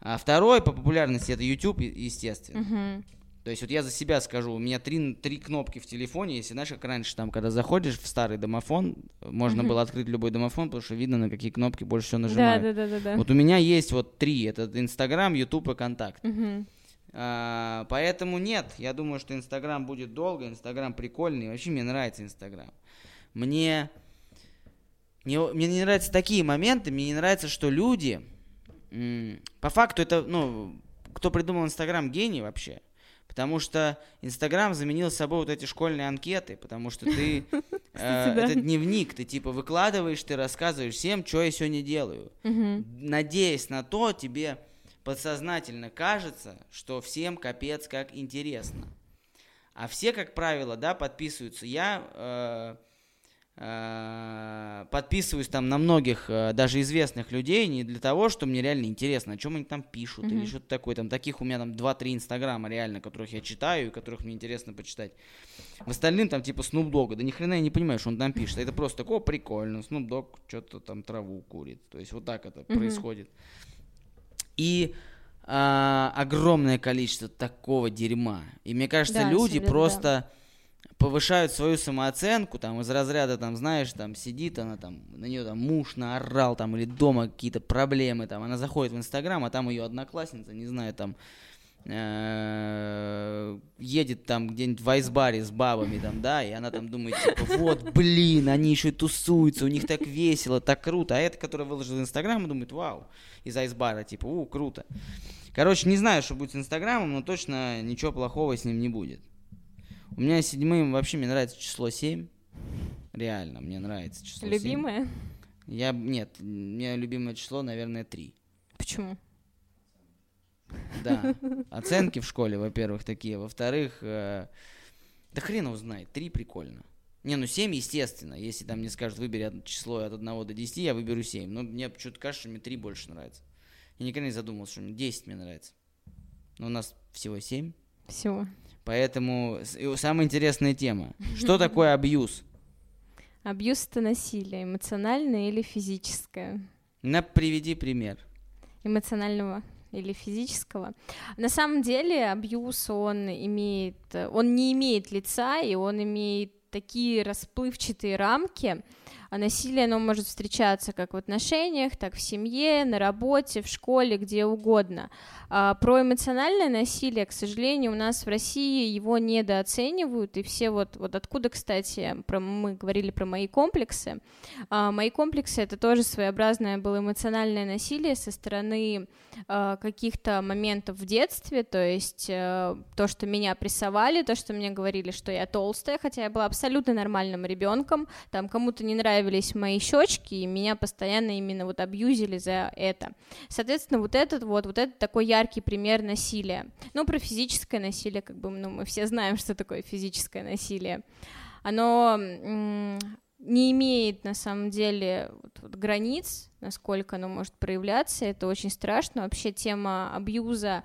А второй по популярности это YouTube, естественно. Мгм. То есть вот я за себя скажу, у меня три, три кнопки в телефоне, если знаешь, как раньше, там, когда заходишь в старый домофон, можно Мгм. было открыть любой домофон, потому что видно, на какие кнопки больше всего нажимают. да, да, да, да. Вот у меня есть вот три, это Инстаграм, Ютуб и Контакт. А, поэтому нет, я думаю, что Инстаграм будет долго, Инстаграм прикольный, вообще мне нравится Инстаграм. Мне, мне, мне не нравятся такие моменты, мне не нравится, что люди, по факту это, ну, кто придумал Инстаграм, гений вообще. Потому что Инстаграм заменил собой вот эти школьные анкеты, потому что ты, э, это дневник, ты типа выкладываешь, ты рассказываешь всем, что я сегодня делаю надеясь на то, тебе подсознательно кажется, что всем капец как интересно. А все, как правило, да, подписываются. Я э, подписываюсь там на многих, э, даже известных людей, не для того, что мне реально интересно, о чем они там пишут или Мгм. что-то такое. Там таких у меня там 2-3 инстаграма реально, которых я читаю и которых мне интересно почитать. В остальном там типа Snoop Dogg, да ни хрена я не понимаю, что он там пишет. Это просто такое прикольно, Snoop Dogg что-то там траву курит. То есть вот так это Мгм. происходит. И а, огромное количество такого дерьма. И мне кажется, Да, люди деле, просто повышают свою самооценку, там, из разряда, там, знаешь, там, сидит она, там, на нее там муж наорал, там, или дома какие-то проблемы, там, она заходит в Инстаграм, а там ее одноклассница, не знаю, там, э, едет там где-нибудь в айсбаре с бабами, там, да, и она там думает, типа, вот, блин, они еще и тусуются, у них так весело, так круто, а эта, которая выложила в Инстаграм, думает, вау, из айсбара, типа, у, круто. Короче, не знаю, что будет с Инстаграмом, но точно ничего плохого с ним не будет. У меня седьмым вообще мне нравится число 7. Реально, мне нравится число 7. Любимая? Я, нет, у меня любимое число, наверное, 3. Почему? Да. Оценки в школе, во-первых, такие. Во-вторых, э, да хрен его знает, 3 прикольно. Не, ну 7, естественно. Если там мне скажут, выбери число от 1 до 10, я выберу 7. Но мне почему-то кажется, что мне 3 больше нравится. Я никогда не задумывался, что мне 10 мне нравится. Но у нас всего 7. Всего. Поэтому самая интересная тема. Что такое абьюз? Абьюз это насилие, эмоциональное или физическое? На, приведи пример. эмоционального или физического. На самом деле абьюз, он имеет, он не имеет лица, и он имеет такие расплывчатые рамки, а насилие, оно может встречаться как в отношениях, так в семье, на работе, в школе, где угодно. А про эмоциональное насилие, к сожалению, у нас в России его недооценивают, и все вот, вот откуда, кстати, про, мы говорили про мои комплексы. А, мои комплексы — это тоже своеобразное было эмоциональное насилие со стороны а, каких-то моментов в детстве, то есть э, то, что меня прессовали, то, что мне говорили, что я толстая, хотя я была абсолютно нормальным ребенком, там кому-то не нравились мои щечки, и меня постоянно именно вот абьюзили за это. Соответственно, вот этот вот, вот это такой яркий пример насилия. Ну, про физическое насилие, как бы, ну, мы все знаем, что такое физическое насилие. Оно не имеет на самом деле вот, вот границ, насколько оно может проявляться. Это очень страшно. Вообще тема абьюза.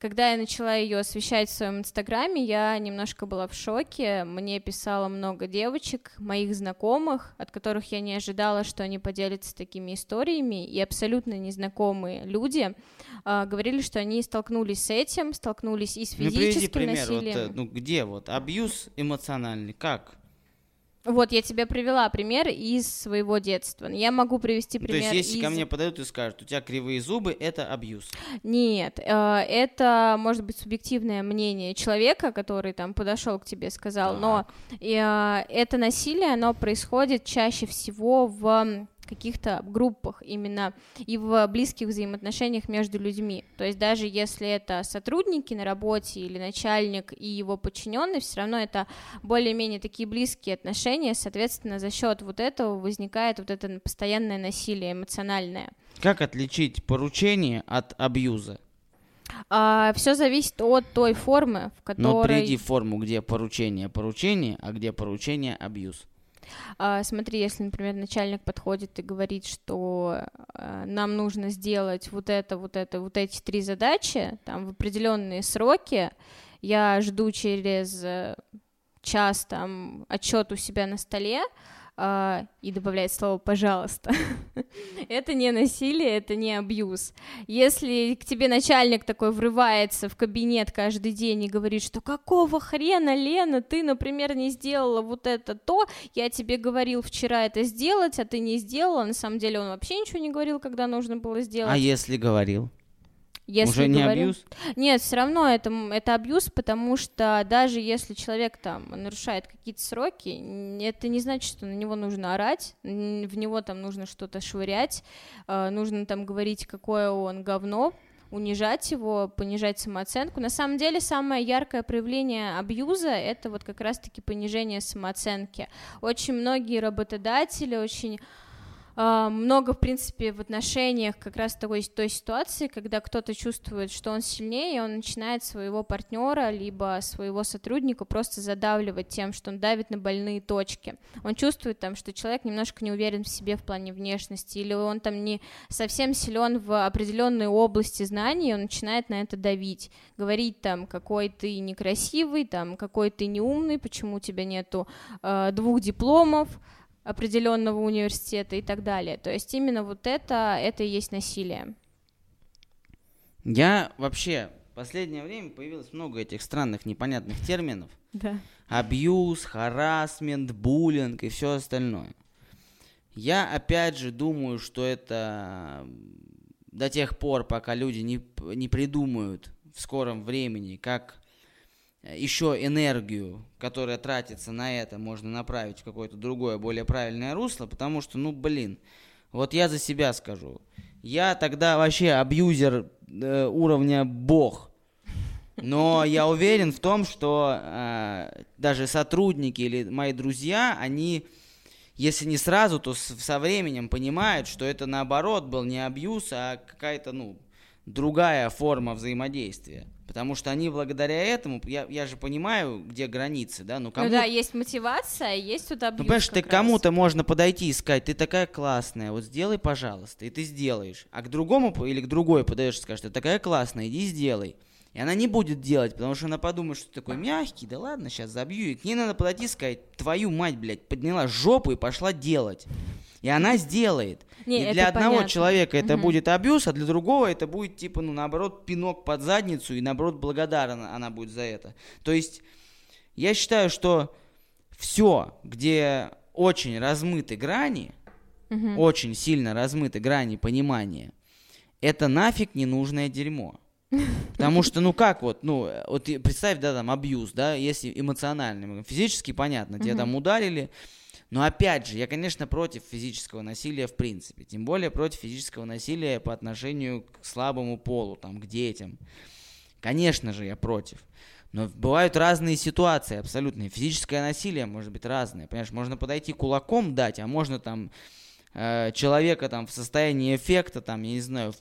Когда я начала ее освещать в своем инстаграме, я немножко была в шоке. Мне писало много девочек, моих знакомых, от которых я не ожидала, что они поделятся такими историями, и абсолютно незнакомые люди а, говорили, что они столкнулись с этим, столкнулись и с Ну, приведи физическим пример. Вот, насилием. э, ну, где вот абьюз эмоциональный? Как? Вот, я тебе привела пример из своего детства. Я могу привести пример То есть, если из... ко мне подойдут и скажут, у тебя кривые зубы, это абьюз. Нет, э, это может быть субъективное мнение человека, который там подошел к тебе и сказал, но э, это насилие, оно происходит чаще всего в каких-то группах именно и в близких взаимоотношениях между людьми. То есть даже если это сотрудники на работе или начальник и его подчиненный, все равно это более-менее такие близкие отношения, соответственно, за счет вот этого возникает вот это постоянное насилие эмоциональное. Как отличить поручение от абьюза? А, все зависит от той формы, в которой... Но приведи форму, где поручение поручение, а где поручение абьюз. А, смотри, если, например, начальник подходит и говорит, что а, нам нужно сделать вот это, вот это, вот эти три задачи, там в определенные сроки, я жду через э, час там отчет у себя на столе, а, и добавляет слово «пожалуйста». это не насилие, это не абьюз. Если к тебе начальник такой врывается в кабинет каждый день и говорит, что какого хрена, Лена, ты, например, не сделала вот это то, я тебе говорил вчера это сделать, а ты не сделала, на самом деле он вообще ничего не говорил, когда нужно было сделать. А если говорил? Если Уже не говорим... абьюз? Нет, все равно это, это абьюз, потому что даже если человек там нарушает какие-то сроки, это не значит, что на него нужно орать, в него там нужно что-то швырять, э, нужно там говорить, какое он говно, унижать его, понижать самооценку. На самом деле самое яркое проявление абьюза — это вот как раз-таки понижение самооценки. Очень многие работодатели, очень много, в принципе, в отношениях как раз такой той ситуации, когда кто-то чувствует, что он сильнее, и он начинает своего партнера либо своего сотрудника просто задавливать тем, что он давит на больные точки. Он чувствует там, что человек немножко не уверен в себе в плане внешности, или он там не совсем силен в определенной области знаний, и он начинает на это давить, говорить там, какой ты некрасивый, там, какой ты неумный, почему у тебя нету э, двух дипломов, определенного университета и так далее. То есть именно вот это, это и есть насилие. Я вообще в последнее время появилось много этих странных непонятных терминов. Да. Абьюз, харасмент, буллинг и все остальное. Я опять же думаю, что это до тех пор, пока люди не, не придумают в скором времени, как еще энергию, которая тратится на это, можно направить в какое-то другое, более правильное русло, потому что, ну, блин, вот я за себя скажу. Я тогда вообще абьюзер э, уровня бог. Но я уверен в том, что э, даже сотрудники или мои друзья, они, если не сразу, то с, со временем понимают, что это наоборот был не абьюз, а какая-то, ну, другая форма взаимодействия. Потому что они благодаря этому, я, я же понимаю, где границы, да, ну кому... Ну да, есть мотивация, есть вот абьюз Ну, понимаешь, ты кому-то можно подойти и сказать, ты такая классная, вот сделай, пожалуйста, и ты сделаешь. А к другому или к другой подаешь и скажешь, ты такая классная, иди сделай. И она не будет делать, потому что она подумает, что ты такой мягкий, да ладно, сейчас забью. И к ней надо подойти и сказать, твою мать, блядь, подняла жопу и пошла делать. И она сделает. Не, и для одного понятно. человека это Мгм. будет абьюз, а для другого это будет, типа, ну, наоборот, пинок под задницу, и наоборот, благодарна она будет за это. То есть, я считаю, что все, где очень размыты грани, Мгм. очень сильно размыты грани понимания, это нафиг ненужное дерьмо. Потому что, ну как вот, ну, э, вот представь, да, там, абьюз, да, если эмоциональный, физически понятно, тебя там ударили, но опять же, я, конечно, против физического насилия в принципе, тем более против физического насилия по отношению к слабому полу, там, к детям. Конечно же, я против. Но бывают разные ситуации абсолютно. Физическое насилие может быть разное. Понимаешь, можно подойти кулаком дать, а можно там э, человека там в состоянии эффекта, там, я не знаю,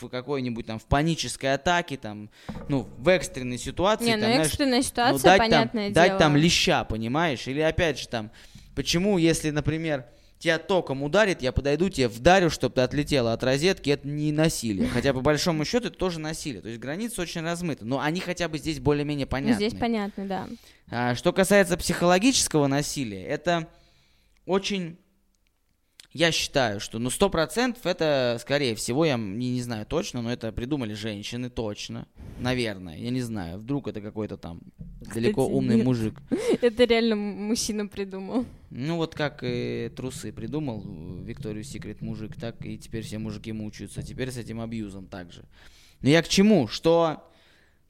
в, какой-нибудь там в панической атаке, там, ну, в экстренной ситуации. Не, там, ну знаешь, экстренная ситуация, ну, дать понятное там, дело. Дать там леща, понимаешь? Или опять же там, почему, если, например, тебя током ударит, я подойду, тебе вдарю, чтобы ты отлетела от розетки, это не насилие. Хотя по большому счету это тоже насилие. То есть границы очень размыты. Но они хотя бы здесь более-менее Ну, понятны. здесь понятно, да. А, что касается психологического насилия, это очень я считаю, что ну сто процентов это, скорее всего, я не, не знаю точно, но это придумали женщины точно, наверное, я не знаю, вдруг это какой-то там далеко Кстати, умный нет. мужик. Это реально мужчина придумал. Ну вот как и трусы придумал Викторию Секрет мужик, так и теперь все мужики мучаются, теперь с этим абьюзом также. Но я к чему? Что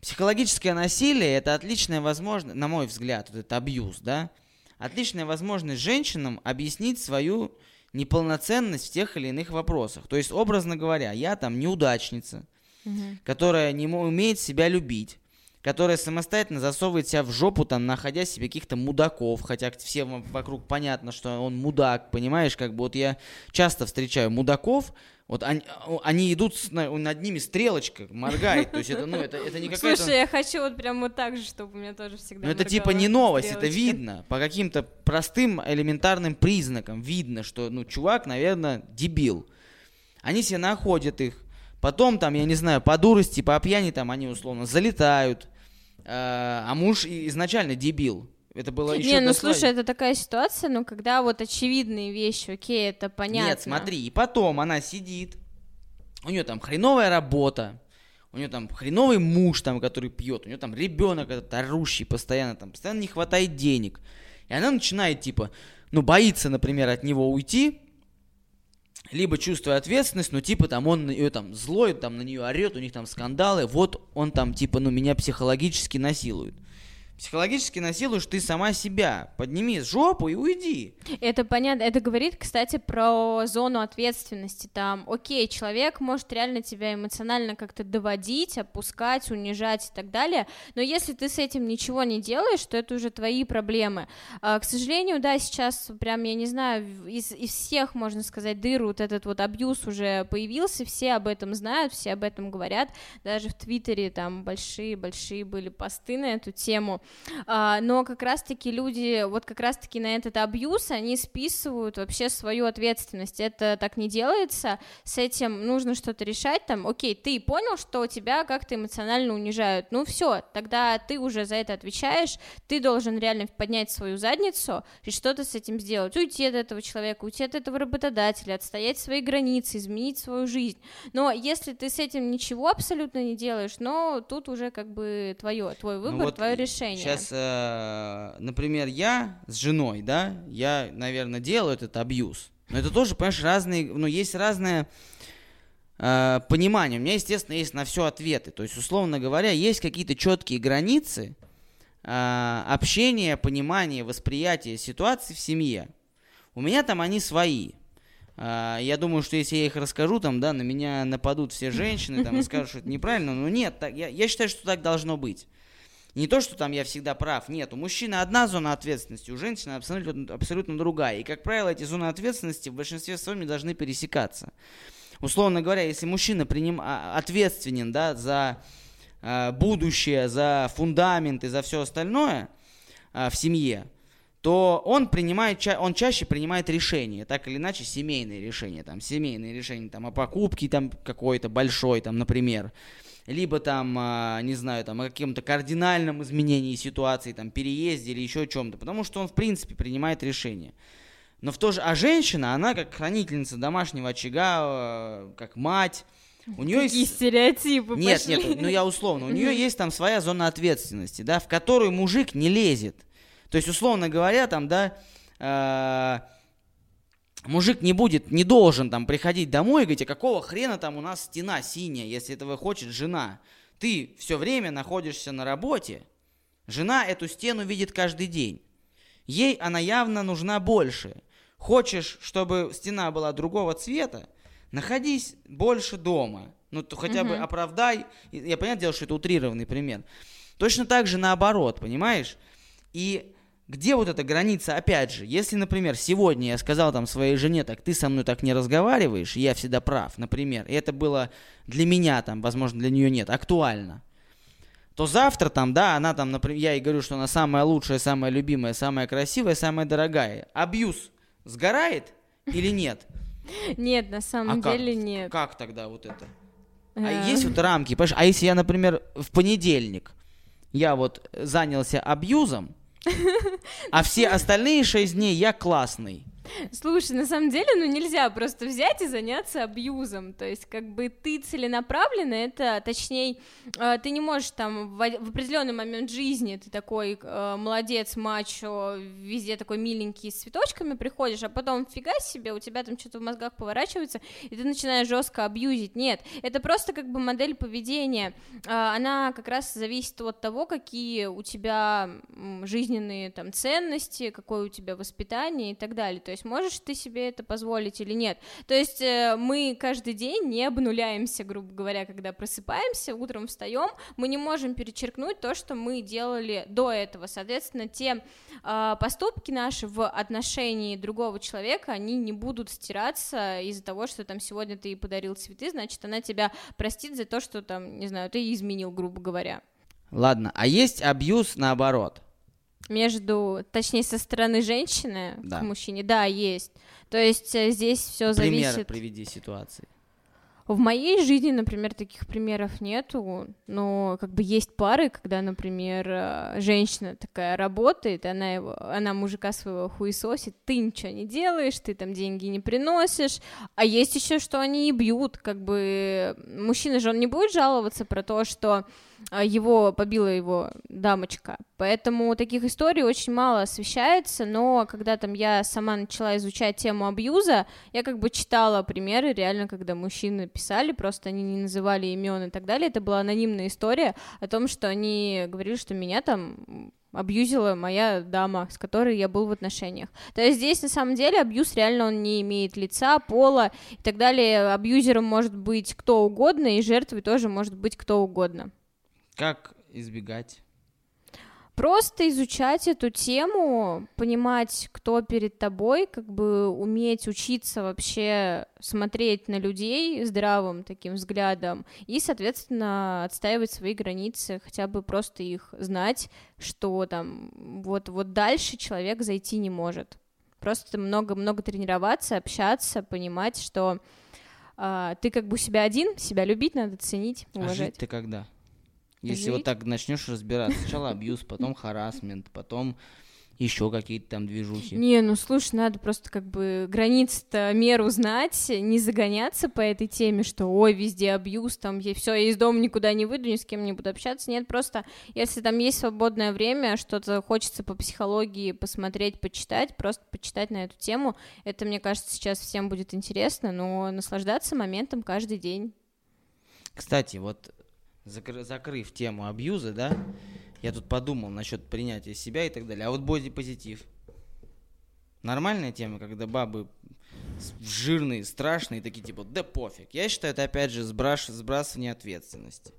психологическое насилие это отличная возможность, на мой взгляд, вот это абьюз, да, отличная возможность женщинам объяснить свою неполноценность в тех или иных вопросах. То есть, образно говоря, я там неудачница, которая не умеет себя любить, которая самостоятельно засовывает себя в жопу, там, находя себе каких-то мудаков, хотя всем вокруг понятно, что он мудак, понимаешь, как бы вот я часто встречаю мудаков, вот они, они идут, с- на- над ними стрелочка моргает, то есть это, ну, это, это не какая-то... Слушай, я хочу вот прям вот так же, чтобы у меня тоже всегда Ну это типа не новость, это стрелочка. видно. По каким-то простым элементарным признакам видно, что, ну, чувак, наверное, дебил. Они себе находят их. Потом там, я не знаю, по дурости, по пьяни там они условно залетают. Э, А муж изначально дебил. Это было еще Не, ну слушай, это такая ситуация, ну когда вот очевидные вещи, окей, это понятно. Нет, смотри, и потом она сидит, у нее там хреновая работа, у нее там хреновый муж, там, который пьет, у нее там ребенок этот орущий постоянно, там, постоянно не хватает денег. И она начинает, типа, ну, боится, например, от него уйти, либо чувствуя ответственность, ну, типа, там, он ее там злой, там, на нее орет, у них там скандалы, вот он там, типа, ну, меня психологически насилует. Психологически насилуешь ты сама себя. Подними жопу и уйди. Это понятно. Это говорит, кстати, про зону ответственности. Там, окей, человек может реально тебя эмоционально как-то доводить, опускать, унижать и так далее. Но если ты с этим ничего не делаешь, то это уже твои проблемы. А, к сожалению, да, сейчас прям, я не знаю, из, из всех, можно сказать, дыр вот этот вот абьюз уже появился, все об этом знают, все об этом говорят. Даже в Твиттере там большие-большие были посты на эту тему. А, но как раз-таки люди, вот как раз-таки на этот абьюз, они списывают вообще свою ответственность. Это так не делается, с этим нужно что-то решать, там, окей, ты понял, что тебя как-то эмоционально унижают, ну все, тогда ты уже за это отвечаешь, ты должен реально поднять свою задницу и что-то с этим сделать, уйти от этого человека, уйти от этого работодателя, отстоять свои границы, изменить свою жизнь. Но если ты с этим ничего абсолютно не делаешь, но тут уже как бы твое, твой выбор, Ну вот твое решение. Сейчас, например, я с женой, да, я, наверное, делаю этот абьюз. Но это тоже, понимаешь, разные, ну, есть разное э, понимание. У меня, естественно, есть на все ответы. То есть, условно говоря, есть какие-то четкие границы э, общения, понимания, восприятия ситуации в семье. У меня там они свои. А, Я думаю, что если я их расскажу, там, да, на меня нападут все женщины, там, и скажут, что это неправильно. Но нет, так, я, я считаю, что так должно быть. Не то, что там я всегда прав. Нет, у мужчины одна зона ответственности, у женщины абсолютно, абсолютно другая. И, как правило, эти зоны ответственности в большинстве своем должны пересекаться. Условно говоря, если мужчина приним, а, ответственен да, за а, будущее, за фундамент и за все остальное а, в семье, то он принимает, он чаще принимает решения, так или иначе семейные решения, там семейные решения, там о покупке там какой-то большой, там, например, либо там, а, не знаю, там о каком-то кардинальном изменении ситуации, там переезде или еще о чем-то, потому что он в принципе принимает решения. Но в то же, а женщина, она как хранительница домашнего очага, э, как мать, у нее Какие есть стереотипы нет, пошли. нет, ну я условно. У нее есть там своя зона ответственности, да, в которую мужик не лезет. То есть, условно говоря, там, да, э, мужик не будет, не должен там приходить домой и говорить, а какого хрена там у нас стена синяя, если этого хочет жена. Ты все время находишься на работе, жена эту стену видит каждый день. Ей она явно нужна больше. Хочешь, чтобы стена была другого цвета, находись больше дома. Ну, то хотя бы Мгм. оправдай. Я понятное дело, что это утрированный пример. Точно так же наоборот, понимаешь? И где вот эта граница, опять же, если, например, сегодня я сказал там своей жене, так ты со мной так не разговариваешь, я всегда прав, например, и это было для меня там, возможно, для нее нет, актуально, то завтра там, да, она там, например, я ей говорю, что она самая лучшая, самая любимая, самая красивая, самая дорогая. Абьюз сгорает или нет? Нет, на самом А как? деле нет. Как тогда вот это? Э, А есть вот рамки, понимаешь? А если я, например, в понедельник я вот занялся абьюзом, а все остальные шесть дней я классный. Слушай, на самом деле, ну нельзя просто взять и заняться абьюзом. То есть, как бы ты целенаправленно, это, точнее, э, ты не можешь там в, определенный момент жизни ты такой э, молодец, мачо, везде такой миленький с цветочками приходишь, а потом фига себе, у тебя там что-то в мозгах поворачивается, и ты начинаешь жестко абьюзить. Нет, это просто как бы модель поведения. Э, она как раз зависит от того, какие у тебя жизненные там ценности, какое у тебя воспитание и так далее. То есть можешь ты себе это позволить или нет. То есть э, мы каждый день не обнуляемся, грубо говоря, когда просыпаемся, утром встаем, мы не можем перечеркнуть то, что мы делали до этого. Соответственно, те э, поступки наши в отношении другого человека, они не будут стираться из-за того, что там сегодня ты подарил цветы, значит, она тебя простит за то, что там, не знаю, ты изменил, грубо говоря. Ладно, а есть абьюз наоборот? Между, точнее, со стороны женщины Да. к мужчине, да, есть. То есть э, здесь все Пример зависит. приведи ситуации. В моей жизни, например, таких примеров нету, но как бы есть пары, когда, например, э, женщина такая работает, она его, она мужика своего хуесосит, ты ничего не делаешь, ты там деньги не приносишь, а есть еще, что они и бьют, как бы мужчина же он не будет жаловаться про то, что его побила его дамочка. Поэтому таких историй очень мало освещается, но когда там я сама начала изучать тему абьюза, я как бы читала примеры, реально, когда мужчины писали, просто они не называли имен и так далее. Это была анонимная история о том, что они говорили, что меня там абьюзила моя дама, с которой я был в отношениях. То есть здесь на самом деле абьюз реально он не имеет лица, пола и так далее. Абьюзером может быть кто угодно, и жертвой тоже может быть кто угодно. Как избегать? Просто изучать эту тему, понимать, кто перед тобой, как бы уметь учиться вообще смотреть на людей здравым таким взглядом и, соответственно, отстаивать свои границы, хотя бы просто их знать, что там вот, вот дальше человек зайти не может. Просто много-много тренироваться, общаться, понимать, что а, ты как бы себя один, себя любить надо, ценить, А уважать. жить ты когда? Если Жить? вот так начнешь разбираться, сначала абьюз, потом харасмент, потом еще какие-то там движухи. Не, ну слушай, надо просто как бы границ-то меру знать, не загоняться по этой теме, что ой, везде абьюз, там я все, я из дома никуда не выйду, ни с кем не буду общаться. Нет, просто если там есть свободное время, что-то хочется по психологии посмотреть, почитать, просто почитать на эту тему, это, мне кажется, сейчас всем будет интересно, но наслаждаться моментом каждый день. Кстати, вот закры- закрыв тему абьюза, да, я тут подумал насчет принятия себя и так далее. А вот бодипозитив. Нормальная тема, когда бабы жирные, страшные, такие типа, да пофиг. Я считаю, это опять же сбраш- сбрасывание ответственности.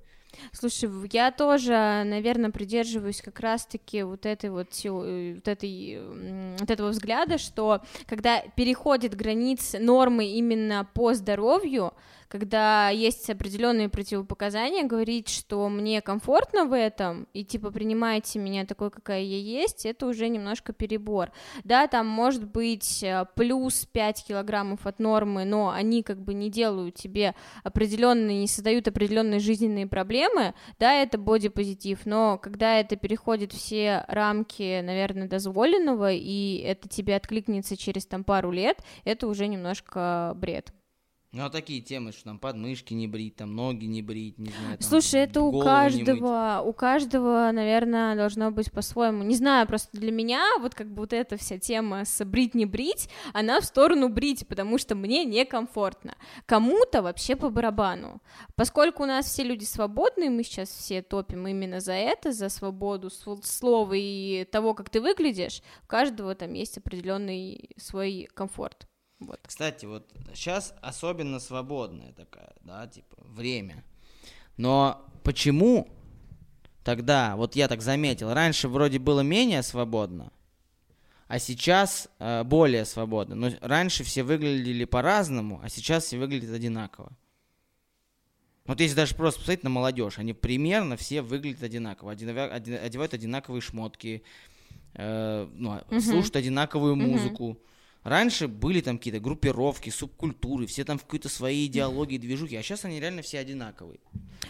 Слушай, я тоже, наверное, придерживаюсь как раз-таки вот этой вот, э, вот, этой, вот этого взгляда, что когда переходит границы нормы именно по здоровью, когда есть определенные противопоказания, говорить, что мне комфортно в этом, и типа принимайте меня такой, какая я есть, это уже немножко перебор. Да, там может быть э, плюс 5 килограммов от нормы, но они как бы не делают тебе определенные, не создают определенные жизненные проблемы, да, это бодипозитив, но когда это переходит все рамки, наверное, дозволенного, и это тебе откликнется через там пару лет, это уже немножко бред. Ну, а такие темы, что там подмышки не брить, там ноги не брить, не знаю. там Слушай, это у каждого, у каждого, наверное, должно быть по-своему. Не знаю, просто для меня вот как бы вот эта вся тема с брить не брить, она в сторону брить, потому что мне некомфортно. Кому-то вообще по барабану. Поскольку у нас все люди свободные, мы сейчас все топим именно за это, за свободу св- слова и того, как ты выглядишь, у каждого там есть определенный свой комфорт. Вот. Кстати, вот сейчас особенно свободная такая, да, типа, время. Но почему тогда, вот я так заметил, раньше вроде было менее свободно, а сейчас э, более свободно. Но раньше все выглядели по-разному, а сейчас все выглядят одинаково. Вот если даже просто посмотреть на молодежь, они примерно все выглядят одинаково, одевают одинаковые шмотки, э, ну, Мгм. слушают одинаковую музыку. Раньше были там какие-то группировки, субкультуры, все там в какой-то своей идеологии, движухи, а сейчас они реально все одинаковые.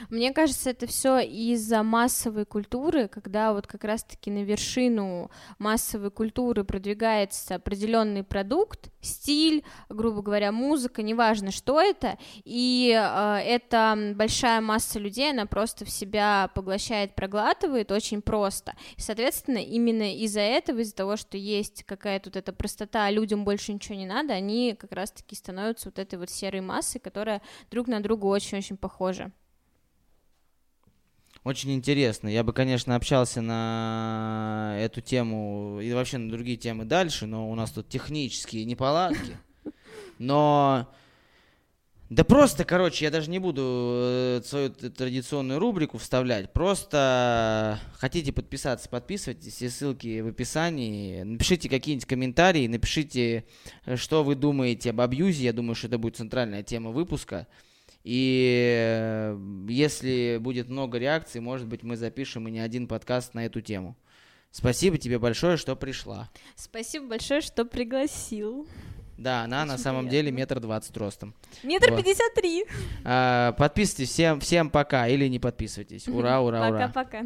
Мне кажется, это все из-за массовой культуры, когда вот как раз-таки на вершину массовой культуры продвигается определенный продукт, стиль, грубо говоря, музыка, неважно, что это, и э, эта большая масса людей, она просто в себя поглощает, проглатывает очень просто. И, соответственно, именно из-за этого, из-за того, что есть какая-то вот эта простота, а людям больше ничего не надо, они как раз-таки становятся вот этой вот серой массой, которая друг на друга очень-очень похожа. Очень интересно. Я бы, конечно, общался на эту тему и вообще на другие темы дальше, но у нас тут технические неполадки. Но... Да просто, короче, я даже не буду э, свою традиционную рубрику вставлять. Просто хотите подписаться, подписывайтесь. Все ссылки в описании. Напишите какие-нибудь комментарии, напишите, э, что вы думаете об абьюзе. Я думаю, что это будет центральная тема выпуска. И э, если будет много реакций, может быть, мы запишем и не один подкаст на эту тему. Спасибо тебе большое, что пришла. Спасибо большое, что пригласил. Да, она Очень на самом приятно. деле метр двадцать ростом. Метр пятьдесят три. А, подписывайтесь, всем, всем пока или не подписывайтесь. Ура, ура, пока, ура. Пока-пока.